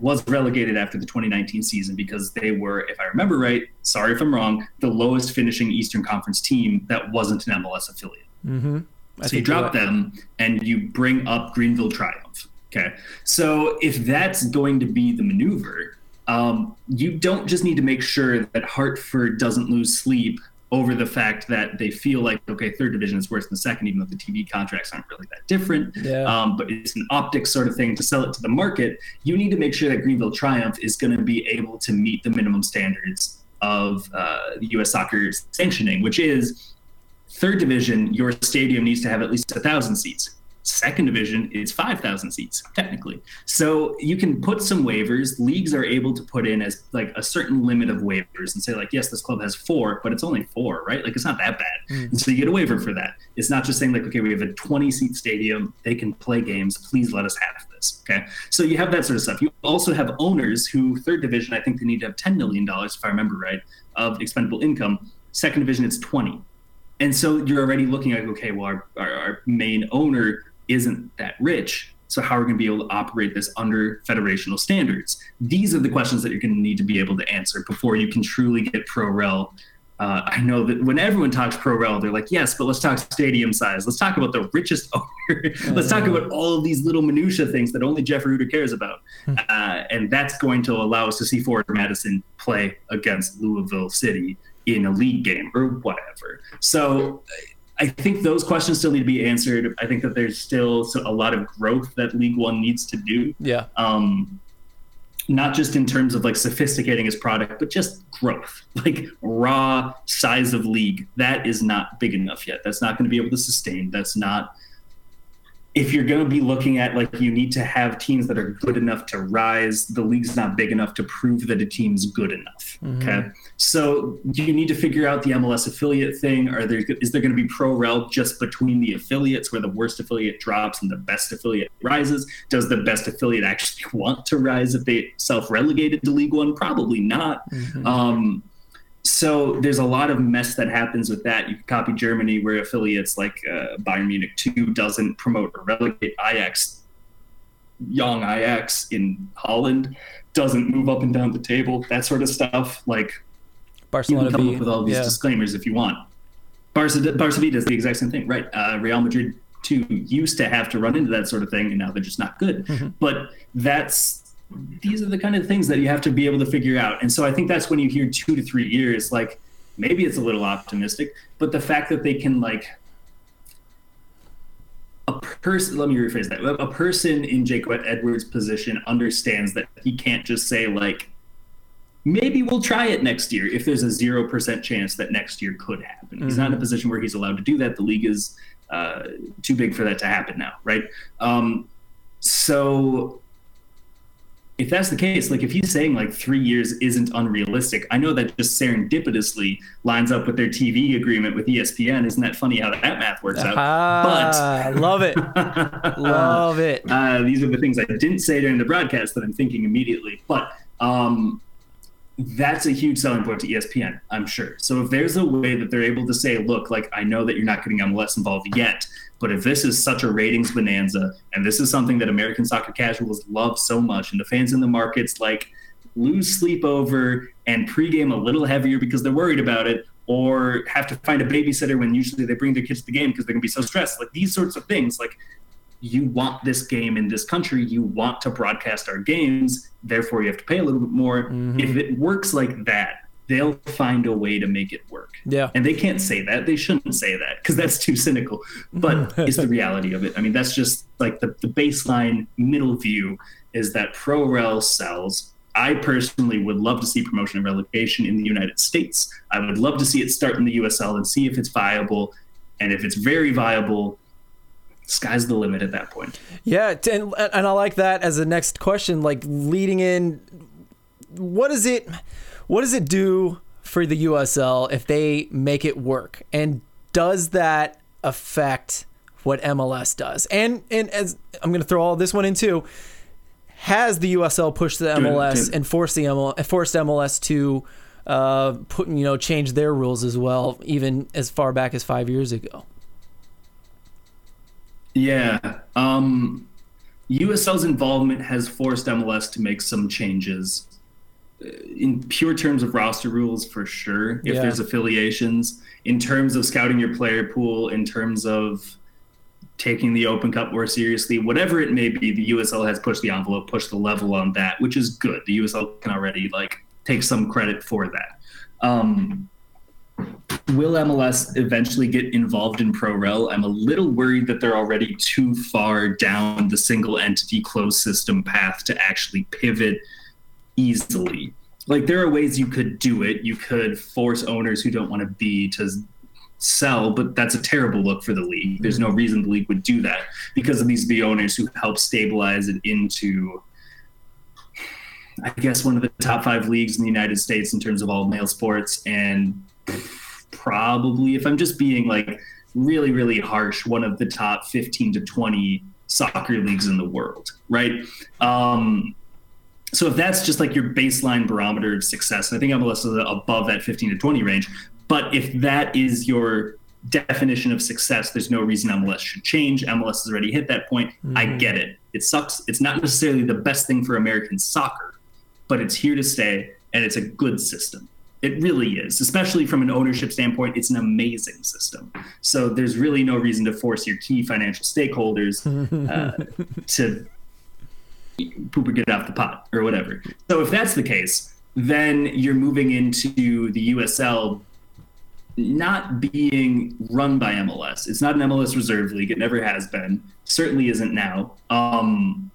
was relegated after the 2019 season because they were, if I remember right, sorry if I'm wrong, the lowest finishing Eastern Conference team that wasn't an MLS affiliate. Mm-hmm. So you drop them and you bring up Greenville Triumph. Okay. So if that's going to be the maneuver, um, you don't just need to make sure that Hartford doesn't lose sleep over the fact that they feel like, okay, third division is worse than second, even though the TV contracts aren't really that different. Yeah. Um, but it's an optics sort of thing to sell it to the market. You need to make sure that Greenville Triumph is going to be able to meet the minimum standards of uh, the U.S. soccer sanctioning, which is third division, your stadium needs to have at least a thousand seats. Second division is 5,000 seats, technically. So you can put some waivers. Leagues are able to put in as like a certain limit of waivers and say, like, yes, this club has four, but it's only four, right? Like, it's not that bad. Hmm. And so you get a waiver for that. It's not just saying, like, okay, we have a 20 seat stadium. They can play games. Please let us have this. Okay. So you have that sort of stuff. You also have owners who, third division, I think they need to have $10 million, if I remember right, of expendable income. Second division, it's 20 and so you're already looking at okay well our, our, our main owner isn't that rich so how are we going to be able to operate this under federational standards these are the questions that you're going to need to be able to answer before you can truly get pro rel uh, I know that when everyone talks pro rel, they're like, yes, but let's talk stadium size. Let's talk about the richest owner. let's talk about all of these little minutia things that only Jeff Rueter cares about. uh, and that's going to allow us to see Forward Madison play against Louisville City in a league game or whatever. So I think those questions still need to be answered. I think that there's still a lot of growth that League One needs to do. Yeah. Um, not just in terms of like sophisticating his product, but just growth, like raw size of league. That is not big enough yet. That's not going to be able to sustain. That's not. If you're going to be looking at like you need to have teams that are good enough to rise, the league's not big enough to prove that a team's good enough. Okay, so you need to figure out the MLS affiliate thing. Are there is there going to be pro rel just between the affiliates where the worst affiliate drops and the best affiliate rises? Does the best affiliate actually want to rise if they self relegated to League One? Probably not. Um, so there's a lot of mess that happens with that. You can copy Germany, where affiliates like uh, Bayern Munich 2 doesn't promote or relegate Ajax, young Ajax in Holland doesn't move up and down the table, that sort of stuff. Like you Barcelona can come B. up with all these yeah. disclaimers if you want. Barca, Barca B does the exact same thing, right? Uh, Real Madrid 2 used to have to run into that sort of thing, and now they're just not good. Mm-hmm. But that's these are the kind of things that you have to be able to figure out. And so I think that's when you hear two to three years, like maybe it's a little optimistic, but the fact that they can like a person let me rephrase that a person in Jacob Edwards' position understands that he can't just say like maybe we'll try it next year if there's a zero percent chance that next year could happen. He's not in a position where he's allowed to do that. The league is uh, too big for that to happen now, right? Um, so if that's the case, like if he's saying like three years isn't unrealistic, I know that just serendipitously lines up with their TV agreement with ESPN. Isn't that funny how that math works out? Ah, love it. Love it. Uh, these are the things I didn't say during the broadcast that I'm thinking immediately. But um, that's a huge selling point to ESPN, I'm sure. So if there's a way that they're able to say, look, like I know that you're not getting MLS involved yet, but if this is such a ratings bonanza and this is something that American soccer casuals love so much, and the fans in the markets like lose sleep over and pregame a little heavier because they're worried about it, or have to find a babysitter when usually they bring their kids to the game because they're gonna be so stressed. Like these sorts of things, like you want this game in this country, you want to broadcast our games, therefore you have to pay a little bit more. Mm-hmm. If it works like that, they'll find a way to make it work. Yeah. And they can't say that. They shouldn't say that because that's too cynical. But it's the reality of it. I mean, that's just like the, the baseline middle view is that pro rel sells. I personally would love to see promotion and relegation in the United States. I would love to see it start in the USL and see if it's viable. And if it's very viable, sky's the limit at that point. Yeah, and, and I like that as the next question, like leading in. What does it, what does it do for the USL if they make it work, and does that affect what MLS does? And and as I'm going to throw all this one in too, has the USL pushed the MLS and forced the MLS, forced MLS to uh, put you know change their rules as well, even as far back as five years ago? Yeah. Um, USL's involvement has forced MLS to make some changes. Uh, In pure terms of roster rules, for sure, if Yeah. there's affiliations. In terms of scouting your player pool, in terms of taking the Open Cup more seriously, whatever it may be, the USL has pushed the envelope, pushed the level on that, which is good. The USL can already like take some credit for that. Um, will MLS eventually get involved in ProRel? I'm a little worried that they're already too far down the single entity closed system path to actually pivot easily. Like there are ways you could do it. You could force owners who don't want to be to sell, but that's a terrible look for the league. There's no reason the league would do that because of these the owners who help stabilize it into I guess one of the top five leagues in the United States in terms of all male sports and probably if i'm just being like really really harsh one of the top 15 to 20 soccer leagues in the world right? Um so if that's just like your baseline barometer of success i think mls is above that 15 to 20 range but if that is your definition of success there's no reason mls should change. Mls has already hit that point. I get it. It sucks. It's not necessarily the best thing for american soccer but it's here to stay and it's a good system it really is, especially from an ownership standpoint. It's an amazing system. So there's really no reason to force your key financial stakeholders uh, to poop or get off the pot or whatever. So if that's the case, then you're moving into the USL not being run by MLS. It's not an MLS reserve league. It never has been. Certainly isn't now. Um,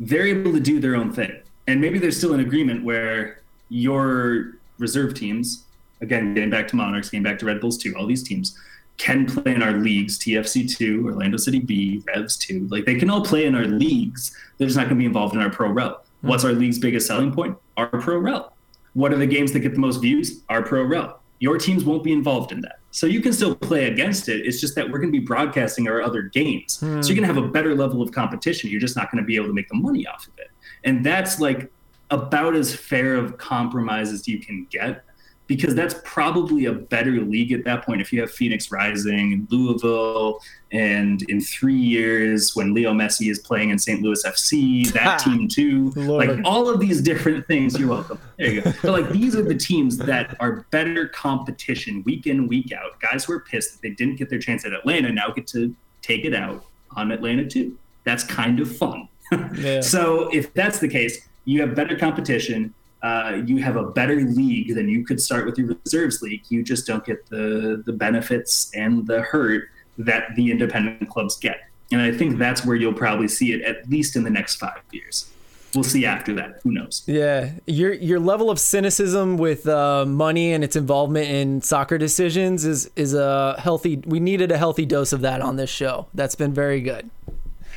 they're able to do their own thing. And maybe there's still an agreement where your reserve teams, again, getting back to Monarchs, getting back to Red Bulls 2, all these teams can play in our leagues, TFC 2, Orlando City B, Revs 2. Like they can all play in our leagues. They're just not going to be involved in our pro rel. Hmm. What's our league's biggest selling point? Our pro rel. What are the games that get the most views? Our pro rel. Your teams won't be involved in that. So you can still play against it. It's just that we're going to be broadcasting our other games. So you're going hmm. to have a better level of competition. You're just not going to be able to make the money off of it. And that's like about as fair of compromise as you can get because that's probably a better league at that point if you have Phoenix Rising, Louisville, and in three years when Leo Messi is playing in St. Louis FC, that team too. Lord. Like all of these different things. You're welcome. There you go. But like these are the teams that are better competition week in, week out. Guys who are pissed that they didn't get their chance at Atlanta now get to take it out on Atlanta too. That's kind of fun. Yeah. So if that's the case, you have better competition. Uh, you have a better league than you could start with your reserves league. You just don't get the the benefits and the hurt that the independent clubs get. And I think that's where you'll probably see it at least in the next five years. We'll see after that. Who knows? Yeah, your your level of cynicism with uh, money and its involvement in soccer decisions is is a healthy. We needed a healthy dose of that on this show. That's been very good.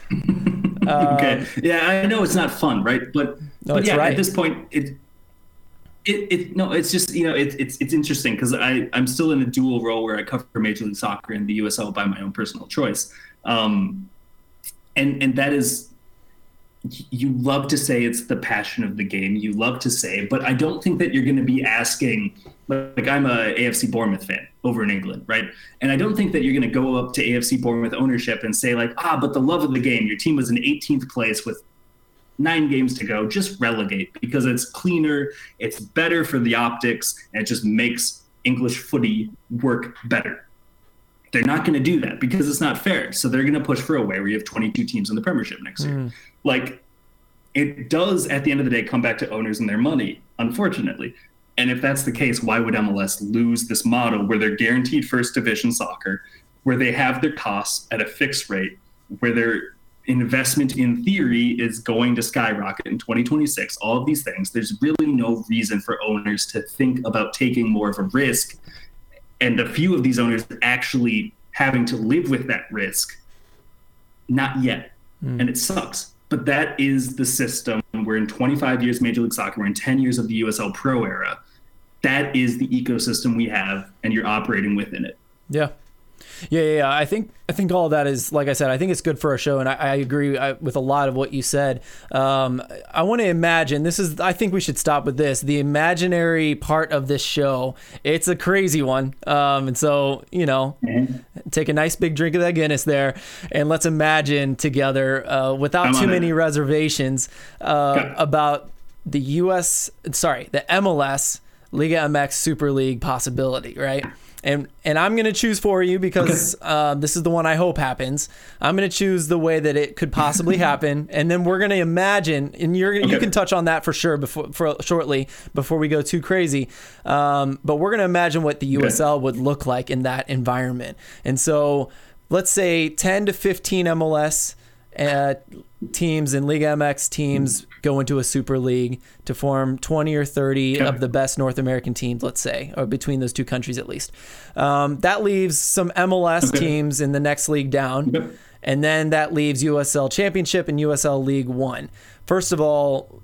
okay. Yeah, I know it's not fun, right? But, No, but it's yeah, right. at this point, it, it, it no, it's just you know, it, it's it's interesting because I I'm still in a dual role where I cover Major League Soccer and the USL by my own personal choice, um, and and that is. You love to say it's the passion of the game. You love to say, but I don't think that you're going to be asking. Like I'm a AFC Bournemouth fan over in England, right? And I don't think that you're going to go up to AFC Bournemouth ownership and say like, ah, but the love of the game. Your team was in 18th place with nine games to go. Just relegate because it's cleaner, it's better for the optics, and it just makes English footy work better. They're not going to do that because it's not fair. So they're going to push for a way where you have 22 teams in the Premiership next year. Hmm. Like it does at the end of the day come back to owners and their money, unfortunately. And if that's the case, why would MLS lose this model where they're guaranteed first division soccer, where they have their costs at a fixed rate, where their investment in theory is going to skyrocket in 2026, all of these things, there's really no reason for owners to think about taking more of a risk. And a few of these owners actually having to live with that risk. Not yet. Mm. And it sucks. But that is the system. We're in 25 years Major League Soccer, we're in 10 years of the USL Pro era. That is the ecosystem we have, and you're operating within it. Yeah. Yeah, yeah, yeah, I think I think all of that is like I said. I think it's good for a show, and I, I agree I, with a lot of what you said. Um, I want to imagine this is. I think we should stop with this. The imaginary part of this show. It's a crazy one, um, and so you know, mm-hmm. take a nice big drink of that Guinness there, and let's imagine together, uh, without too many it. reservations, uh, about the U.S. Sorry, the MLS Liga MX Super League possibility, right? And and I'm gonna choose for you because okay. uh, this is the one I hope happens. I'm gonna choose the way that it could possibly happen, and then we're gonna imagine, and you're okay. you can touch on that for sure before for shortly before we go too crazy. Um, but we're gonna imagine what the USL okay. would look like in that environment, and so let's say 10 to 15 MLS uh, teams and Liga MX teams go into a super league to form 20 or 30 okay. of the best North American teams, let's say, or between those two countries at least. Um, that leaves some MLS okay. teams in the next league down. Okay. And then that leaves USL Championship and USL League One. First of all,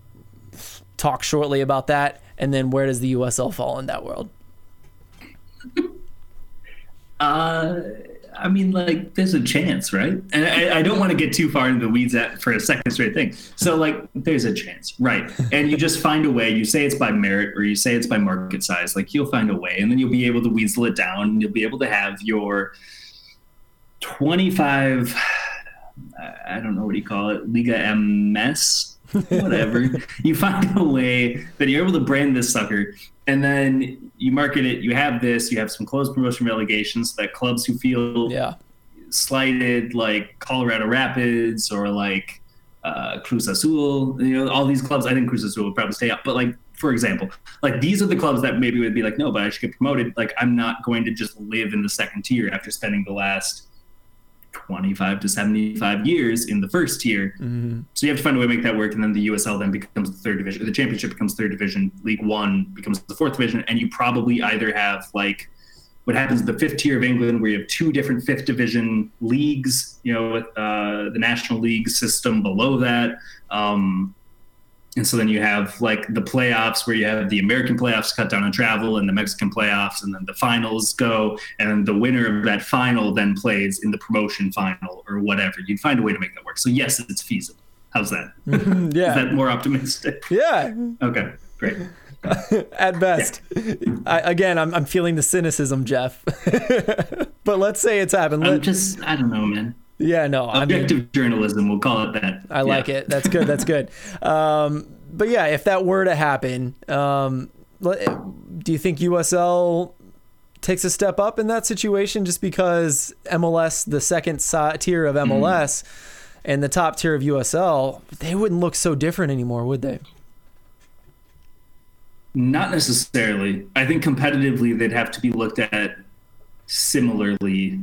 talk shortly about that. And then where does the USL fall in that world? Uh, I mean, like, there's a chance, right? And I, I, don't want to get too far into the weeds at, for a second straight thing. So, like, there's a chance, right? And you just find a way. You say it's by merit or you say it's by market size. Like, you'll find a way, and then you'll be able to weasel it down. And you'll be able to have your 25. I don't know what you call it, Liga MS, whatever. you find a way that you're able to brand this sucker and then you market it. You have this. You have some closed promotion relegations that clubs who feel yeah. slighted, like Colorado Rapids or like uh, Cruz Azul. You know, all these clubs. I think Cruz Azul would probably stay up, but like for example, like these are the clubs that maybe would be like, no, but I should get promoted. Like I'm not going to just live in the second tier after spending the last 25 to 75 years in the first tier. Mm-hmm. So you have to find a way to make that work. And then the USL then becomes the third division. The championship becomes third division. League One becomes the fourth division. And you probably either have like what happens in the fifth tier of England, where you have two different fifth division leagues, you know, with uh, the National League system below that. Um, and so then you have like the playoffs where you have the American playoffs cut down on travel and the Mexican playoffs, and then the finals go, and the winner of that final then plays in the promotion final or whatever. You'd find a way to make that work. So yes, it's feasible. How's that? Mm-hmm, yeah. Is that more optimistic? Yeah. Okay. Great. At best. Yeah. I, again, I'm, I'm feeling the cynicism, Jeff. but let's say it's happened. I'm just, I don't know, man. Yeah, no. Objective I mean, journalism, we'll call it that. I like it. That's good. That's good. Um, but yeah, if that were to happen, um, do you think USL takes a step up in that situation just because MLS, the second tier of MLS, mm. and the top tier of USL, they wouldn't look so different anymore, would they? Not necessarily. I think competitively, they'd have to be looked at similarly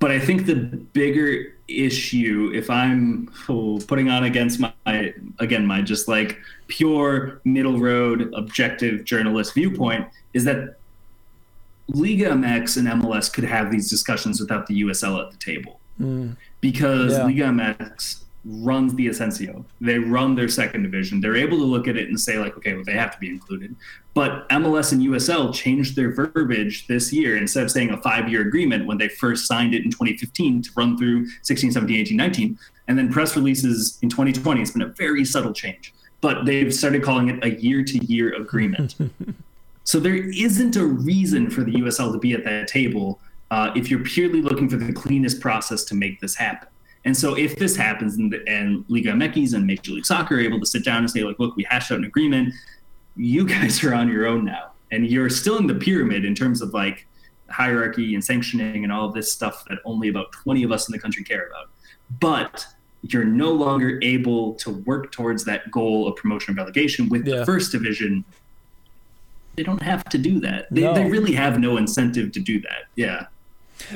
but I think the bigger issue, if I'm oh, putting on against my, again, my just like pure middle road objective journalist viewpoint, is that Liga MX and MLS could have these discussions without the USL at the table. Mm. Because yeah. Liga MX runs the Ascenso. They run their second division. They're able to look at it and say, like, okay, well, they have to be included. But MLS and USL changed their verbiage this year. Instead of saying a five year agreement when they first signed it in 2015 to run through 16, 17, 18, 19, and then press releases in 2020, it's been a very subtle change. But they've started calling it a year to year agreement. so there isn't a reason for the USL to be at that table uh, if you're purely looking for the cleanest process to make this happen. And so if this happens and, and Liga MX and Major League Soccer are able to sit down and say, like, look, we hashed out an agreement, you guys are on your own now. And you're still in the pyramid in terms of like hierarchy and sanctioning and all of this stuff that only about 20 of us in the country care about. But you're no longer able to work towards that goal of promotion and relegation with yeah. the first division they don't have to do that. They, No. they really have no incentive to do that. Yeah.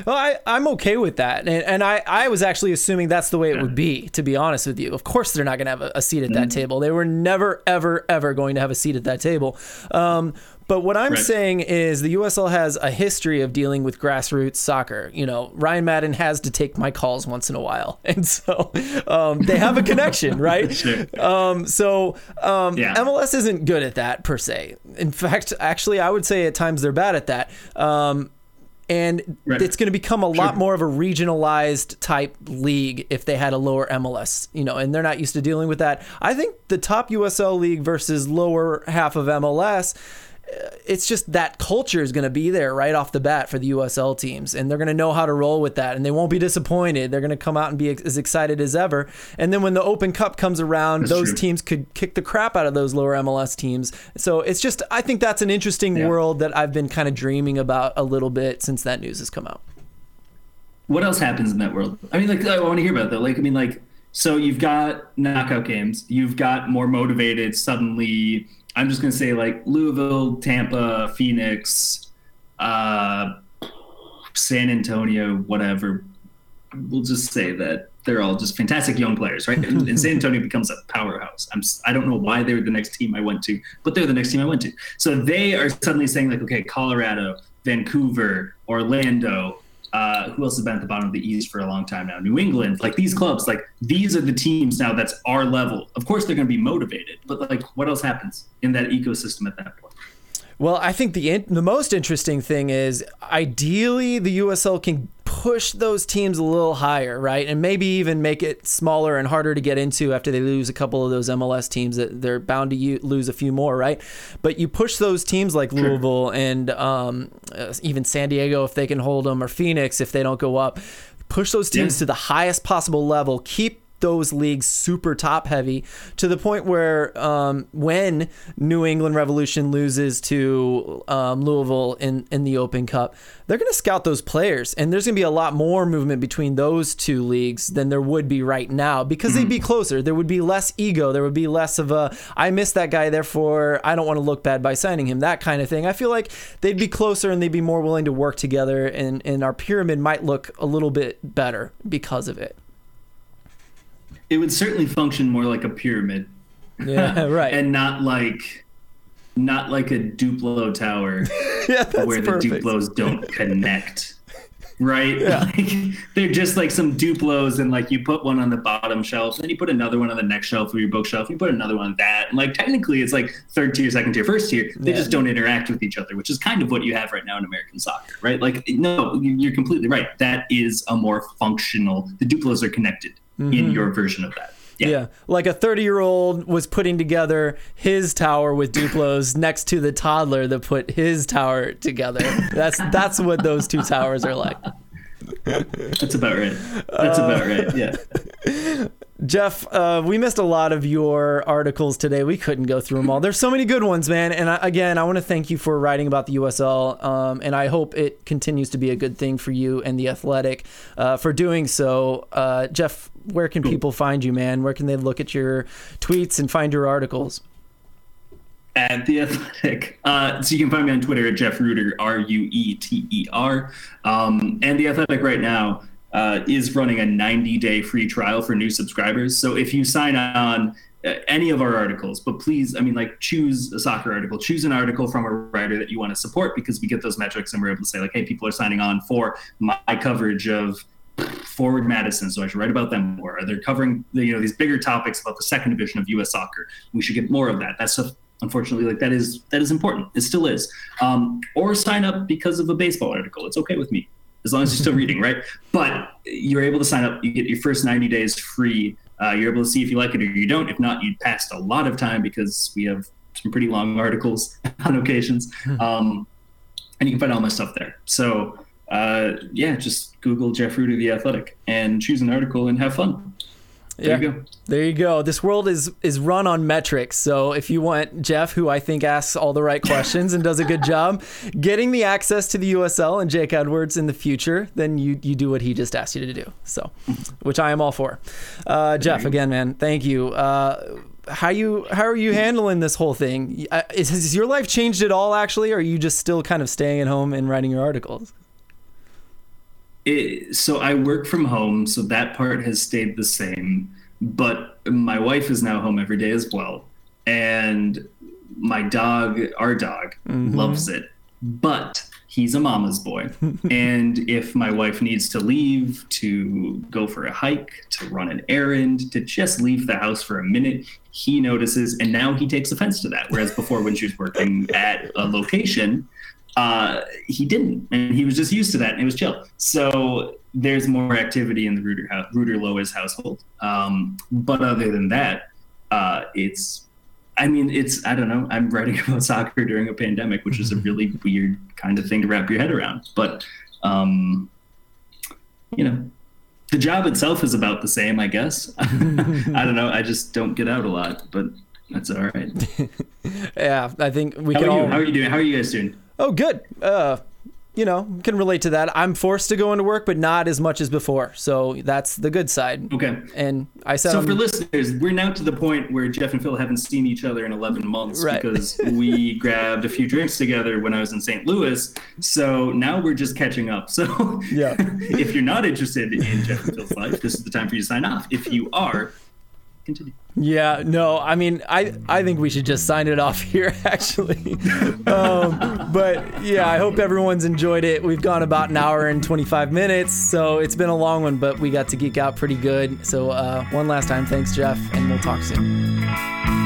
Well, I, I'm okay with that. And, and I, I was actually assuming that's the way it would be, to be honest with you. Of course, they're not going to have a, a seat at that table. They were never, ever, ever going to have a seat at that table. Um, but what I'm Right. saying is the USL has a history of dealing with grassroots soccer. You know, Ryan Madden has to take my calls once in a while. And so um, they have a connection, right? Sure. Um, so um, Yeah. MLS isn't good at that per se. In fact, actually, I would say at times they're bad at that. And Right. it's going to become a lot Sure. more of a regionalized type league if they had a lower MLS, you know, and they're not used to dealing with that. I think the top USL league versus lower half of MLS, it's just that culture is going to be there right off the bat for the USL teams, and they're going to know how to roll with that, and they won't be disappointed. They're going to come out and be ex- as excited as ever. And then when the Open Cup comes around, That's those true. teams could kick the crap out of those lower MLS teams. So it's just, I think that's an interesting Yeah. world that I've been kind of dreaming about a little bit since that news has come out. what else happens in that world? I mean, like I want to hear about that. Like, I mean, like, so you've got knockout games. You've got more motivated. Suddenly, I'm just gonna say like Louisville, Tampa, Phoenix, uh, San Antonio, whatever. We'll just say that they're all just fantastic young players, right? And, and San Antonio becomes a powerhouse. I'm I don't know why they're the next team I went to, but they're the next team I went to. So they are suddenly saying like, okay, Colorado, Vancouver, Orlando. Uh, who else has been at the bottom of the East for a long time now? New England, like these clubs, like these are the teams now that's our level. Of course, they're going to be motivated, but like, what else happens in that ecosystem at that point? Well, I think the the most interesting thing is ideally the USL can push those teams a little higher, right? And maybe even make it smaller and harder to get into after they lose a couple of those MLS teams that they're bound to u- lose a few more, right? But you push those teams like Louisville and um, uh, even San Diego if they can hold them or Phoenix if they don't go up. Push those teams Yeah. to the highest possible level. Keep those leagues super top heavy to the point where um, when New England Revolution loses to um, Louisville in, in the Open Cup, they're going to scout those players. And there's going to be a lot more movement between those two leagues than there would be right now because they'd be closer. There would be less ego. There would be less of a, I miss that guy, therefore I don't want to look bad by signing him, that kind of thing. I feel like they'd be closer and they'd be more willing to work together, and, and our pyramid might look a little bit better because of it. It would certainly function more like a pyramid. Yeah, right. and not like not like a Duplo tower yeah, where perfect. the Duplos don't connect. Right? Like, they're just like some Duplos, and like you put one on the bottom shelf, and then you put another one on the next shelf of your bookshelf, you put another one on that. And like technically it's like third tier, second tier, first tier. They Yeah. just don't interact with each other, which is kind of what you have right now in American soccer, right? Like, no, you're completely right. That is a more functional, the Duplos are connected in your version of that. Mm-hmm. Yeah. like a 30 year old was putting together his tower with Duplos next to the toddler that put his tower together. That's that's what those two towers are like. That's about right. That's about right. Yeah. Jeff, uh, we missed a lot of your articles today. We couldn't go through them all. There's so many good ones, man. And I, again, I want to thank you for writing about the USL. Um, and I hope it continues to be a good thing for you and the Athletic uh, for doing so. Uh, Jeff, where can people find you, man? Where can they look at your tweets and find your articles? at the athletic uh, so you can find me on twitter at jeff rueter r-u-e-t-e-r um, and the athletic right now uh, is running a 90 day free trial for new subscribers so if you sign on uh, any of our articles but please i mean like choose a soccer article choose an article from a writer that you want to support because we get those metrics and we're able to say like hey people are signing on for my coverage of forward Madison, so I should write about them more. They're covering the, you know these bigger topics about the second division of U.S. soccer. We should get more of that. That's stuff, unfortunately, like that is that is important. It still is. Um, or sign up because of a baseball article. It's okay with me as long as you're still reading, right? But you're able to sign up. You get your first 90 days free. Uh, you're able to see if you like it or you don't. If not, you passed a lot of time because we have some pretty long articles on occasions. Um, and you can find all my stuff there. So uh, yeah, just Google Jeff Rueter the Athletic and choose an article and have fun. There you go. There you go. This world is is run on metrics. So if you want Jeff, who I think asks all the right questions and does a good job getting the access to the USL and Jake Edwards in the future, then you you do what he just asked you to do. So, which I am all for. Uh, Jeff, again, man, thank you. Uh, how you how are you handling this whole thing? Uh, Is, has your life changed at all? Actually, or are you just still kind of staying at home and writing your articles? It, so I work from home, so that part has stayed the same. But my wife is now home every day as well, and my dog, our dog, mm-hmm. loves it. But he's a mama's boy, and if my wife needs to leave to go for a hike, to run an errand, to just leave the house for a minute, he notices, and now he takes offense to that. Whereas before, when she was working at a location, uh, he didn't, and he was just used to that, and it was chill. So there's more activity in the Ruder hou- Rueter Lois household. Um, but other than that, uh, it's, I mean, it's, I don't know. I'm writing about soccer during a pandemic, which is a really weird kind of thing to wrap your head around. But, um, you know, the job itself is about the same, I guess. I don't know. I just don't get out a lot, but that's all right. Yeah, I think we How can all. How are you doing? How are you guys doing? Oh, good. Uh, you know, can relate to that. I'm forced to go into work, but not as much as before. So that's the good side. Okay. And I said, So I'm- for listeners, we're now to the point where Jeff and Phil haven't seen each other in 11 months Right. because we grabbed a few drinks together when I was in St. Louis. So now we're just catching up. So Yeah. if you're not interested in Jeff and Phil's life, this is the time for you to sign off. If you are, continue. Yeah, no, I mean, I I think we should just sign it off here, actually. um, but yeah, I hope everyone's enjoyed it. We've gone about an hour and 25 minutes, so it's been a long one, but we got to geek out pretty good. So uh, one last time, thanks, Jeff, and we'll talk soon.